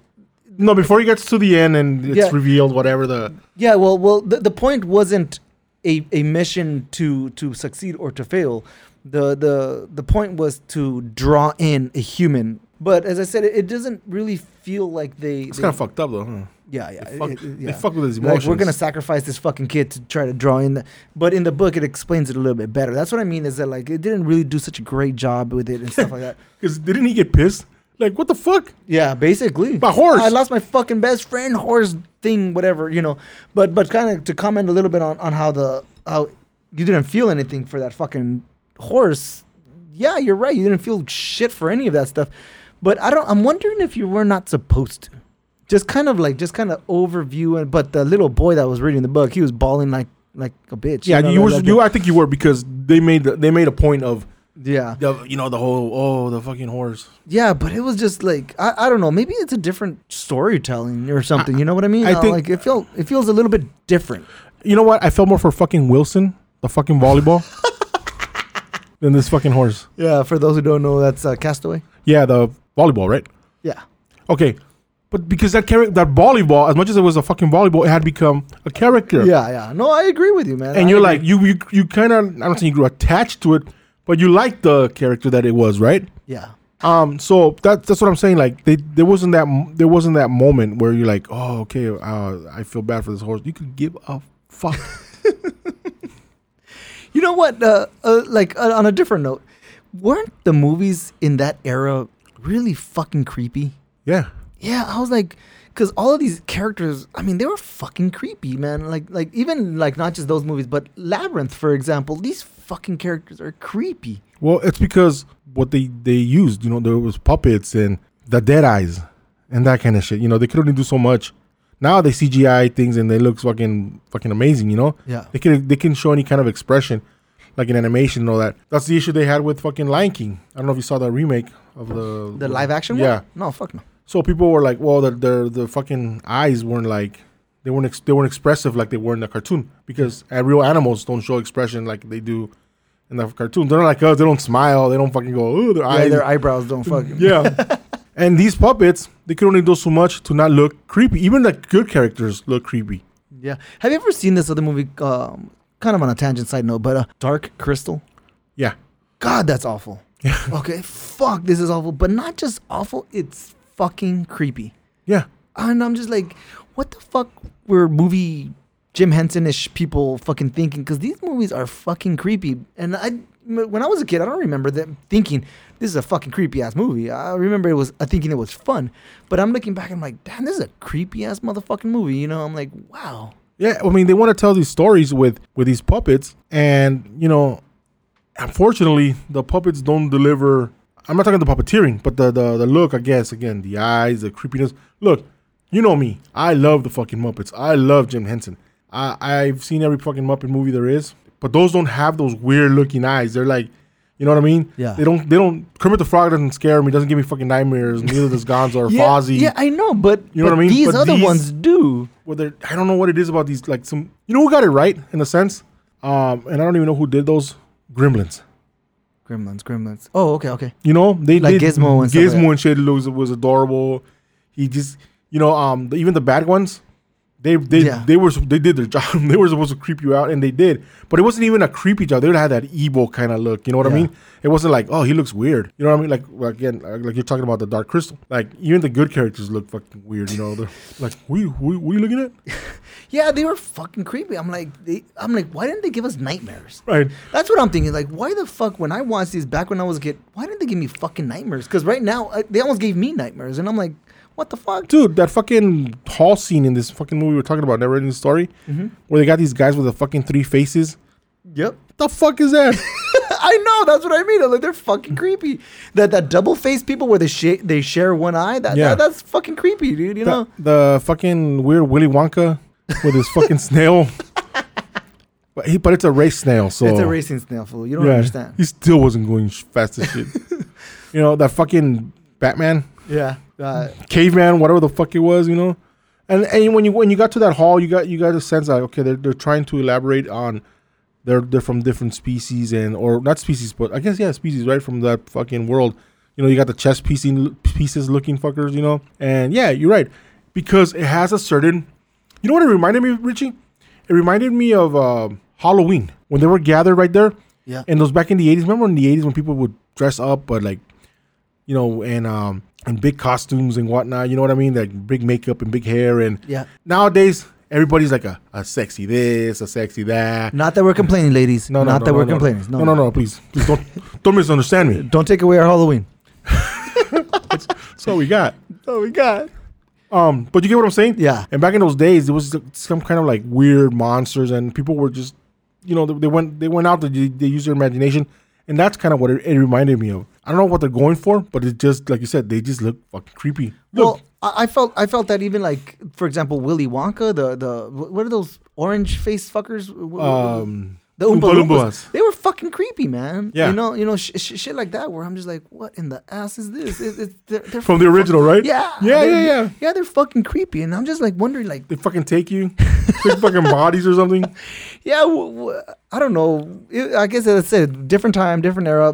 No, before he gets to the end and it's Yeah. revealed, whatever the. Yeah. Well, well, the, the point wasn't a, a mission to to succeed or to fail. The the the point was to draw in a human. But as I said, it, it doesn't really feel like they. It's kind of fucked up though. Huh? Yeah, yeah, They fuck, it- it- they yeah. fuck with his Like we're gonna sacrifice this fucking kid to try to draw in the, but in the book it explains it a little bit better. That's what I mean is that like it didn't really do such a great job with it and stuff like that. *laughs* Because didn't he get pissed? Like what the fuck? Yeah, basically. My horse. I lost my fucking best friend, horse thing, whatever, you know. But but kind of to comment a little bit on, on how the how you didn't feel anything for that fucking horse. Yeah, you're right. You didn't feel shit for any of that stuff. But I don't. I'm wondering if you were not supposed to. Just kind of like just kind of overview and but the little boy that was reading the book, he was bawling like like a bitch. Yeah, know, you like- were. like You, I think you were because they made the, they made a point of yeah. the, you know the whole oh the fucking horse. Yeah, but it was just like I, I don't know. Maybe it's a different storytelling or something. you know what I mean? I Uh, think- like it felt it feels a little bit different. You know what? I felt more for fucking Wilson, the fucking volleyball, *laughs* than this fucking horse. Yeah, for those who don't know, that's uh, Castaway. Yeah, the volleyball, right? Yeah, Okay, but because that character, that volleyball, as much as it was a fucking volleyball, it had become a character. yeah, yeah. No, I agree with you, man. and I you're agree. like you you you kind of I don't think you grew attached to it, but you liked the character that it was, right? yeah, Um, so that that's what I'm saying. Like they there wasn't that there wasn't that moment where you're like, oh, okay, uh, I feel bad for this horse. You could give a fuck. *laughs* you know what? Uh, uh, like uh, on a different note, weren't the movies in that era really fucking creepy? yeah, Yeah, I was like, because all of these characters, I mean, they were fucking creepy, man. Like, like even like not just those movies, but Labyrinth, for example. These fucking characters are creepy. Well, it's because what they they used, you know, there was puppets and the dead eyes and that kind of shit. You know, they could only do so much. Now they CGI things and they look fucking fucking amazing. You know, Yeah. they can they can show any kind of expression, like in animation and all that. That's the issue they had with fucking Lion King. I don't know if you saw the remake of the The live action Yeah. one? No, fuck no. So people were like, well, the the the fucking eyes weren't like they weren't ex- they weren't expressive like they were in the cartoon because uh, real animals don't show expression like they do in the cartoon. They're not like us. They don't smile. They don't fucking go. Oh, their Yeah, eyes. their eyebrows don't fucking. yeah. *laughs* and these puppets, they could only do so much to not look creepy. Even the good characters look creepy. Yeah. Have you ever seen this other movie? Um, kind of on a tangent side note, but uh, Dark Crystal. Yeah. God, that's awful. Yeah. Okay, fuck, this is awful. But not just awful, it's fucking creepy. Yeah. And I'm just like, what the fuck were movie Jim Henson-ish people fucking thinking? Because these movies are fucking creepy. And I, when I was a kid, I don't remember them thinking this is a fucking creepy ass movie. I remember it was, I thinking it was fun. But I'm looking back, and I'm like, damn, this is a creepy ass motherfucking movie. You know, I'm like, wow. Yeah, I mean, they want to tell these stories with with these puppets, and you know, unfortunately, the puppets don't deliver. I'm not talking the puppeteering, but the the the look. I guess again, the eyes, the creepiness. Look, you know me. I love the fucking Muppets. I love Jim Henson. I I've seen every fucking Muppet movie there is, but those don't have those weird looking eyes. They're like. You know what I mean? Yeah. They don't. They don't. Kermit the Frog doesn't scare me. Doesn't give me fucking nightmares. Neither does Gonzo or *laughs* yeah, Fozzie. Yeah, I know, but You know but what I mean? These But other these- ones do. whether I don't know what it is about these like some you know who got it right in a sense, um, and I don't even know who did those Gremlins. Gremlins, Gremlins. Oh, okay, okay. You know they Like Gizmo and stuff like Gizmo and shit was was adorable. He just you know um the, even the bad ones, They they Yeah. they were they did their *laughs* job. they were supposed to creep you out, and they did. But it wasn't even a creepy job. They had that evil kind of look. You know what I mean? It wasn't like oh he looks weird. You know what I mean? Like again like you're talking about the Dark Crystal. Like even the good characters look fucking weird. You know? They're *laughs* like what you, what, what are you looking at? *laughs* Yeah, they were fucking creepy. I'm like, they, I'm like, why didn't they give us nightmares? Right. That's what I'm thinking. Like, why the fuck when I watched these back when I was a kid, why didn't they give me fucking nightmares? Because right now uh, they almost gave me nightmares, and I'm like, what the fuck? Dude, that fucking hall scene in this fucking movie we're talking about, Never Ending Story, Mm-hmm. where they got these guys with the fucking three faces. Yep. The fuck is that? *laughs* I know. That's what I mean. I'm like, they're fucking creepy. That that double faced people where they sh- they share one eye. That, Yeah. that that's fucking creepy, dude. You the, know. the fucking weird Willy Wonka with his fucking *laughs* snail. But he, but it's a race snail, so It's a racing snail fool. You don't yeah, understand. He still wasn't going fast as shit. *laughs* you know that fucking Batman, Yeah. Uh, caveman, whatever the fuck it was. You know, and and when you when you got to that hall, you got you got a sense like okay, they're they're trying to elaborate on. They're they're from different species and or not species, but I guess yeah, species right from that fucking world. You know, you got the chess piecing pieces looking fuckers. You know, and yeah, you're right because it has a certain. You know what it reminded me, of, Richie? It reminded me of uh, Halloween when they were gathered right there. yeah. And those back in the eighties, remember in the eighties when people would dress up, but like, you know, and um, and big costumes and whatnot. You know what I mean? Like big makeup and big hair. And Yeah. nowadays, everybody's like a, a sexy this, a sexy that. Not that we're complaining, ladies. No, no, Not no, that no, we're complaining. No, no, no, please, please don't don't misunderstand me. *laughs* Don't take away our Halloween. *laughs* That's all we got. Oh, we got. Um, but you get what I'm saying? Yeah. And back in those days, it was some kind of like weird monsters, and people were just, you know, they, they went they went out to they, they used their imagination, and that's kind of what it, it reminded me of. I don't know what they're going for, but it just like you said, they just look fucking creepy. Look, Well, I I felt I felt that even like, for example, Willy Wonka, the the what are those orange face fuckers? um, the Oompa Oompa Loompas. They were fucking creepy, man. Yeah. you know, you know, sh- sh- shit like that. Where I'm just like, what in the ass is this? It, it, they're, they're from the original, right? yeah, yeah, yeah, yeah. yeah. They're fucking creepy, and I'm just like wondering, like, They fucking take you, take fucking bodies or something. *laughs* yeah, w- w- I don't know. It, I guess as I said, different time, different era.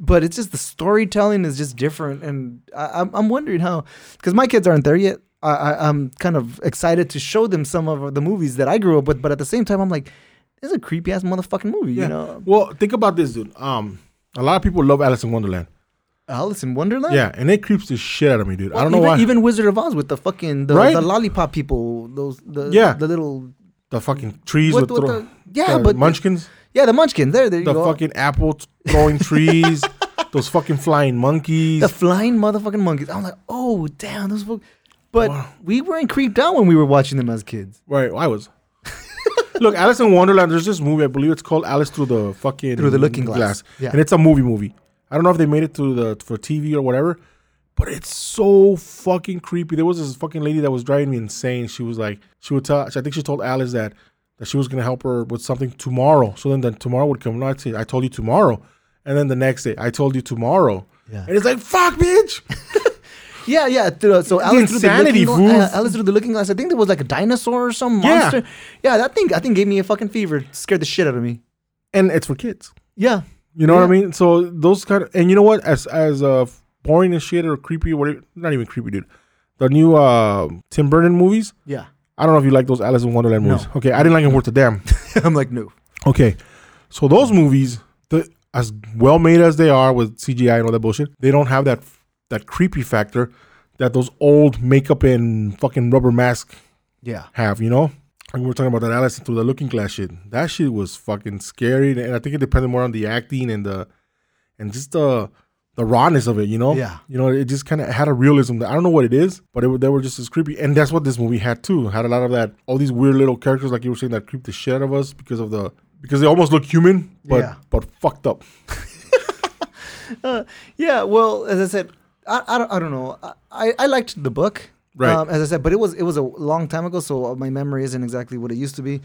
But it's just the storytelling is just different, and I, I'm I'm wondering how because my kids aren't there yet. I, I I'm kind of excited to show them some of the movies that I grew up with, but at the same time, I'm like, this is a creepy ass motherfucking movie, Yeah. you know? Well, think about this, dude. Um, a lot of people love Alice in Wonderland. Alice in Wonderland. Yeah, and it creeps the shit out of me, dude. I don't know why. Even Wizard of Oz with the fucking the, Right? the lollipop people, those the Yeah. the little the fucking trees what, with what throw, the, yeah, the but munchkins. yeah, the Munchkins. There, there you the go. fucking apple throwing trees, *laughs* those fucking flying monkeys. the flying motherfucking monkeys. I'm like, oh damn, those. But Wow. we weren't creeped out when we were watching them as kids. right, I was. *laughs* Look, Alice in Wonderland. There's this movie. I believe it's called Alice Through the fucking Through the Looking Glass. Yeah. and it's a movie movie. I don't know if they made it to the for TV or whatever, but it's so fucking creepy. There was this fucking lady that was driving me insane. She was like, she would tell. I think she told Alice that that she was gonna help her with something tomorrow. So then, then tomorrow would come. No, I'd say, I told you tomorrow, and then the next day, I told you tomorrow. Yeah. And it's like, fuck, bitch. *laughs* Yeah, yeah. th- So Alice through the looking uh, Alice through the Looking Glass. I think there was like a dinosaur or some Yeah. monster. Yeah, that thing I think gave me a fucking fever. Scared the shit out of me. and it's for kids. Yeah. You know what I mean? So those kind of, and you know what? As as uh, boring as shit or creepy, or whatever, not even creepy, dude. The new uh, Tim Burton movies. Yeah. I don't know if you like those Alice in Wonderland No. movies. Okay, I didn't like them worth a damn. *laughs* I'm like, no. Okay, so those movies, the as well made as they are with CGI and all that bullshit, they don't have that that creepy factor that those old makeup and fucking rubber mask Yeah. have. You know, and we are talking about that Alice through the Looking Glass shit. That shit was fucking scary, and I think it depended more on the acting and the and just the the rawness of it. You know, Yeah. you know, it just kind of had a realism. That, I don't know what it is, but it, they were just as creepy, and that's what this movie had too. Had a lot of that, all these weird little characters, like you were saying, that creep the shit out of us because of the because they almost look human, but Yeah. but fucked up. *laughs* Uh, yeah, well, as I said, I, I, don't, I don't know. I, I liked the book, Right. Um, as I said, but it was it was a long time ago, so my memory isn't exactly what it used to be.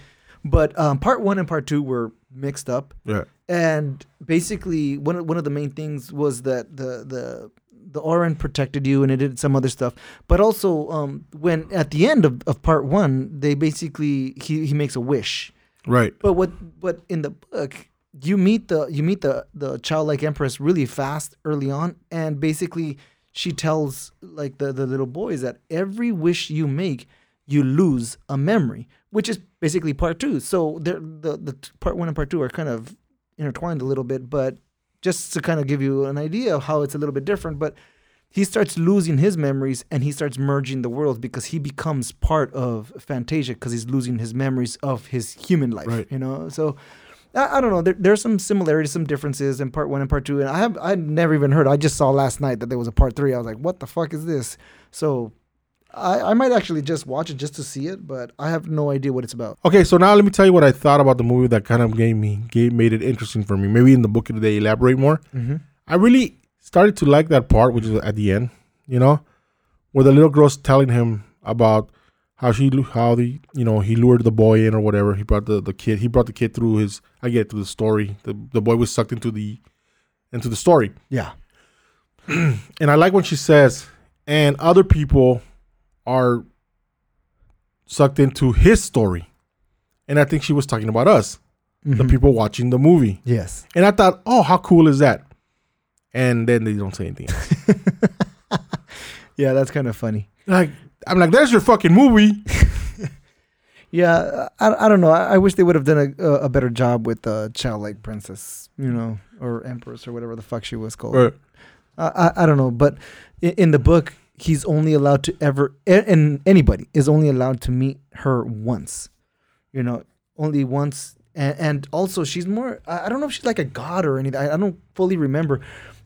But um, part one and part two were mixed up, Yeah, and basically one of, one of the main things was that the the the Auryn protected you, and it did some other stuff. But also, um, when at the end of, of part one, they basically he, he makes a wish. right. But what but in the book you meet the you meet the the childlike empress really fast early on and basically she tells like the the little boys that every wish you make you lose a memory, which is basically part two. So the the part one and part two are kind of intertwined a little bit, but just to kind of give you an idea of how it's a little bit different. But he starts losing his memories and he starts merging the worlds because he becomes part of Fantasia because he's losing his memories of his human life. Right. You know, so. I, I don't know. There, there's some similarities, some differences in part one and part two, and I have I never even heard. I just saw last night that there was a part three. I was like, "What the fuck is this?" So, I, I might actually just watch it just to see it, but I have no idea what it's about. Okay, so now let me tell you what I thought about the movie that kind of gave me gave made it interesting for me. Maybe in the book they elaborate more. Mm-hmm. I really started to like that part, which is at the end, you know, where the little girl's telling him about how she how the you know he lured the boy in or whatever. He brought the, the kid. He brought the kid through his. I get through the story. The the boy was sucked into the into the story, Yeah. *clears throat* and I like when she says, and other people are sucked into his story, and I think she was talking about us, the Mhm. people watching the movie. Yes. And I thought, oh, how cool is that? And then they don't say anything. *laughs* Yeah, that's kind of funny. like I'm like, there's your fucking movie. *laughs* Yeah, I, I don't know. I, I wish they would have done a, a better job with the childlike princess, you know, or empress or whatever the fuck she was called. Right. I, I I don't know, but in, in the book, he's only allowed to ever, and anybody is only allowed to meet her once, you know, only once. And, and also, she's more. I don't know if she's like a god or anything. I, I don't fully remember,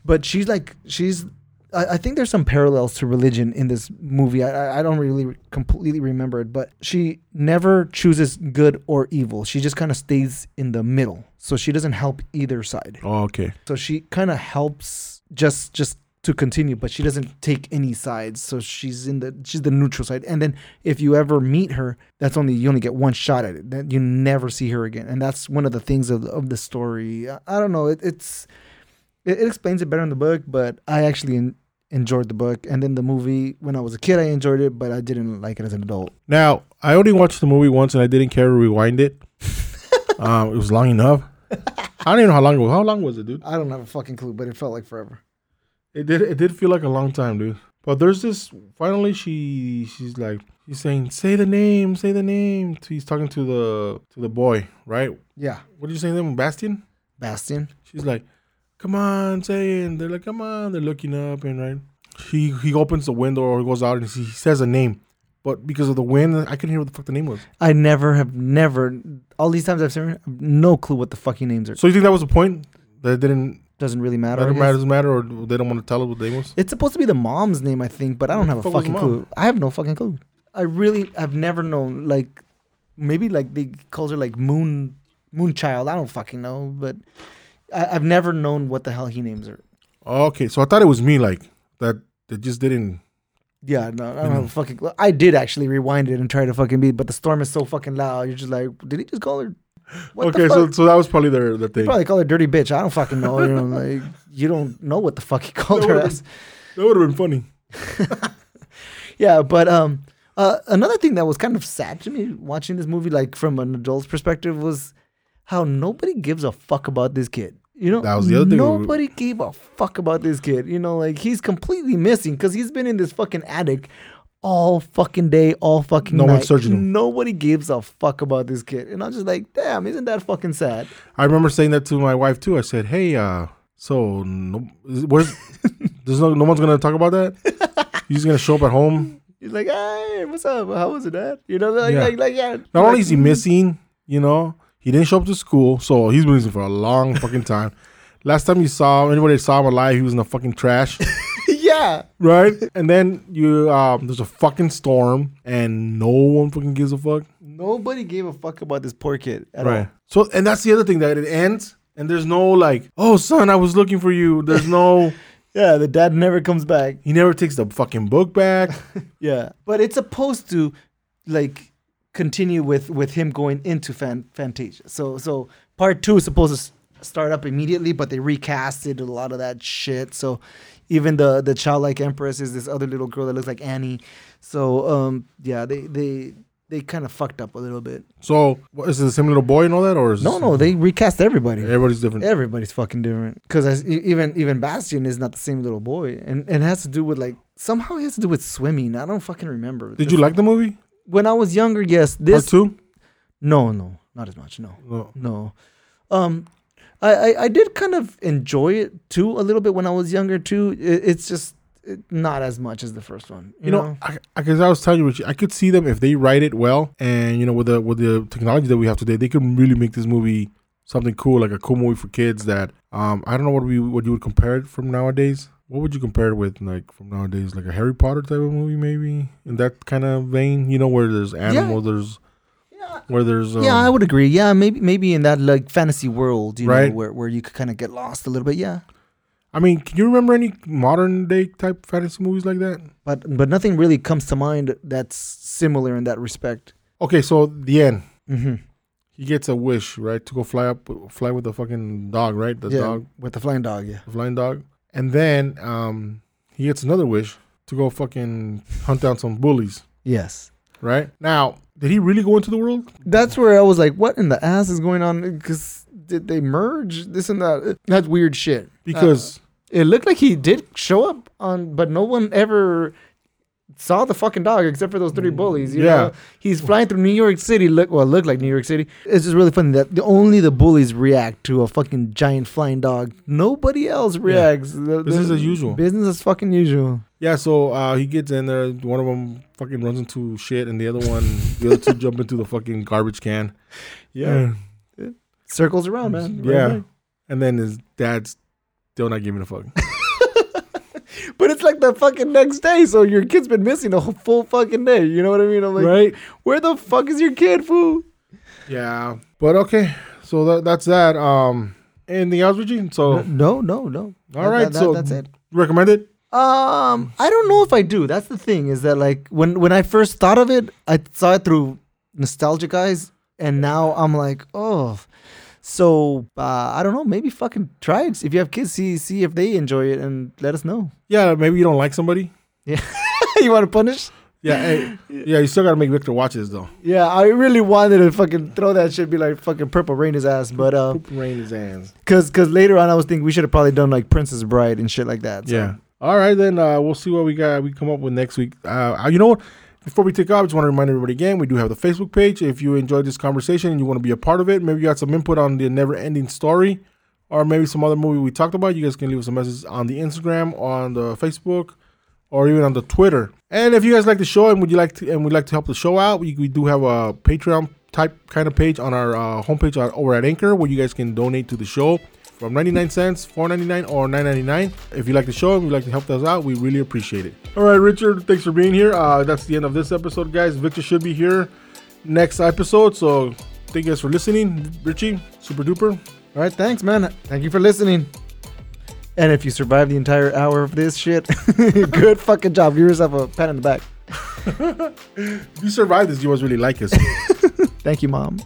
but she's like she's. I, I think there's some parallels to religion in this movie. I, I- I don't really completely remember it, but she never chooses good or evil. She just kind of stays in the middle, so she doesn't help either side. Oh, okay. So she kind of helps just just to continue, but she doesn't take any sides. So she's in the she's the neutral side. And then if you ever meet her, that's only you only get one shot at it. Then you never see her again. And that's one of the things of of the story. I, I don't know. It, it's it, it explains it better in the book, but I actually en- enjoyed the book. And then the movie when I was a kid, I enjoyed it, but I didn't like it as an adult. Now I only watched the movie once and I didn't care to rewind it. *laughs* um, it was long enough. I don't even know how long it was. How long was it, dude? I don't have a fucking clue, but it felt like forever. It did. It did feel like a long time, dude. But there's this. Finally, she she's like she's saying, "Say the name, say the name." He's talking to the to the boy, right? Yeah, What did you say? Them Bastian. Bastian. She's like, "Come on, say it." And they're like, "Come on." They're looking up and right. He he opens the window or goes out and he says a name, but because of the wind, I couldn't hear what the fuck the name was. I never have never all these times I've seen her, no clue what the fucking names are. So you think that was the point? That it didn't Doesn't really matter. I matter, matter doesn't matter, or they don't want to tell us what the name was? It's supposed to be the mom's name, I think, but I don't have a fucking clue. I have no fucking clue. I really I've never known. Like, maybe like they calls her like Moon Moon Child. I don't fucking know, but I, I've never known what the hell he names her. Okay, so I thought it was me, like that. That just didn't. Yeah, no, I don't have a fucking clue. I did actually rewind it and try to fucking beat, but the storm is so fucking loud. You're just like, did he just call her? What okay, so so that was probably their the He thing. probably call her dirty bitch. I don't fucking know. You know, like you don't know what the fuck he called That her would've. That would have been funny. *laughs* Yeah, but um, uh, another thing that was kind of sad to me watching this movie, like from an adult's perspective, was how nobody gives a fuck about this kid. You know, That was the other thing we were- Nobody gave a fuck about this kid. You know, like he's completely missing because he's been in this fucking attic all fucking day, all fucking No night. one's searching him. Nobody gives a fuck about this kid, and I'm just like, damn, isn't that fucking sad? I remember saying that to my wife too. I said, "Hey, uh, so no, where's *laughs* there's no no one's gonna talk about that. He's gonna show up at home. He's like, hey, what's up? How was it, Dad? You know, like, Yeah. like, like, yeah. Not like, only is he missing, you know, he didn't show up to school, so he's been missing for a long fucking time. *laughs* Last time you saw him, anybody saw him alive, he was in the fucking trash, *laughs* yeah, right? And then you, um, there's a fucking storm, and no one fucking gives a fuck, nobody gave a fuck about this poor kid at all. right? So, and that's the other thing that it ends, and there's no like, oh son, I was looking for you. There's no, *laughs* Yeah, the dad never comes back. he never takes the fucking book back. *laughs* Yeah, but it's supposed to like continue with with him going into fan, Fantasia. So so part two is supposed to start up immediately, but they recasted a lot of that shit. So even the the childlike empress is this other little girl that looks like Annie. So um yeah, they they they kind of fucked up a little bit. So, what, is it the same little boy and all that, or is No, no, they recast everybody. everybody's different? Everybody's fucking different. Because even even Bastian is not the same little boy, and, and it has to do with like somehow it has to do with swimming. I don't fucking remember. Did The you like the movie? when I was younger, yes. Part This two? no, no, not as much. No, No. no. Um, I, I I did kind of enjoy it too a little bit when I was younger too. It, it's just it, not as much as the first one. You, You know, I, I, cause I was telling you, Richie, I could see them if they write it well, and you know, with the with the technology that we have today, they could really make this movie something cool, like a cool movie for kids. That um, I don't know what we what you would compare it from nowadays. What would you compare it with, like from nowadays, like a Harry Potter type of movie, maybe in that kind of vein? You know, where there's animals, there's Yeah. Where there's um, yeah, I would agree. Yeah, maybe maybe in that like fantasy world, you Right. know, where where you could kind of get lost a little bit. Yeah, I mean, can you remember any modern day type fantasy movies like that? but but nothing really comes to mind that's similar in that respect. Okay, so the end. Mm-hmm. He gets a wish, right, to go fly up, fly with the fucking dog, right? The yeah, dog, with the flying dog. Yeah. the flying dog, and then um, he gets another wish to go fucking hunt down some bullies, Yes. right? Now, did he really go into the world? That's where I was like, what in the ass is going on? Because did they merge this and that? That's weird shit. Because uh, It looked like he did show up on, but no one ever saw the fucking dog except for those three bullies. You Yeah. know? he's flying through New York City. Look, well, it looked like New York City. It's just really funny that the, only the bullies react to a fucking giant flying dog. Nobody else reacts. The- Business the- as usual. Business as fucking usual. yeah, so uh, he gets in there. One of them fucking runs into shit, and the other one, the other two jump into the fucking garbage can. Yeah. Circles around, man. Right, yeah. right. And then his dad's still not giving a fuck. But it's like the fucking next day, so your kid's been missing a whole full fucking day. You know what I mean? I'm like, right? where the fuck is your kid, fool? Yeah. But okay, so that, that's that. Um, anything else, Richie? So No, no, no. all right, so that's it. Recommended. Um, I don't know if I do. That's the thing is that like when when I first thought of it, I saw it through nostalgic eyes, and now I'm like, oh. So uh, I don't know. Maybe fucking try it. If you have kids, see see if they enjoy it and let us know. Yeah, maybe you don't like somebody. Yeah, *laughs* you want to punish? Yeah, hey, yeah, you still gotta make Victor watch this though. Yeah, I really wanted to fucking throw that shit, be like fucking purple rain his ass, but uh, Poop rain his hands. cause cause later on I was thinking we should have probably done like Princess Bride and shit like that. so. Yeah. All right, then uh, we'll see what we got. We come up with next week. Uh, you know what? Before we take off, I just want to remind everybody again, we do have the Facebook page. If you enjoyed this conversation and you want to be a part of it, maybe you got some input on the never-ending story, or maybe some other movie we talked about. You guys can leave us a message on the Instagram, on the Facebook, or even on the Twitter. And if you guys like the show and would you like to and would like to help the show out, we, we do have a Patreon type kind of page on our uh, homepage over at Anchor where you guys can donate to the show from 99 cents, 4.99 or 9.99. If you like the show and you'd like to help us out, we really appreciate it. All right, Richard, thanks for being here. Uh, that's the end of this episode, guys. Victor should be here next episode, so thank you guys for listening. Richie, super duper. All right, thanks, man. Thank you for listening. And if you survive the entire hour of this shit, *laughs* good fucking job. Give yourself a pat on the back. *laughs* You survived this, you must really like us. *laughs* Thank you, mom.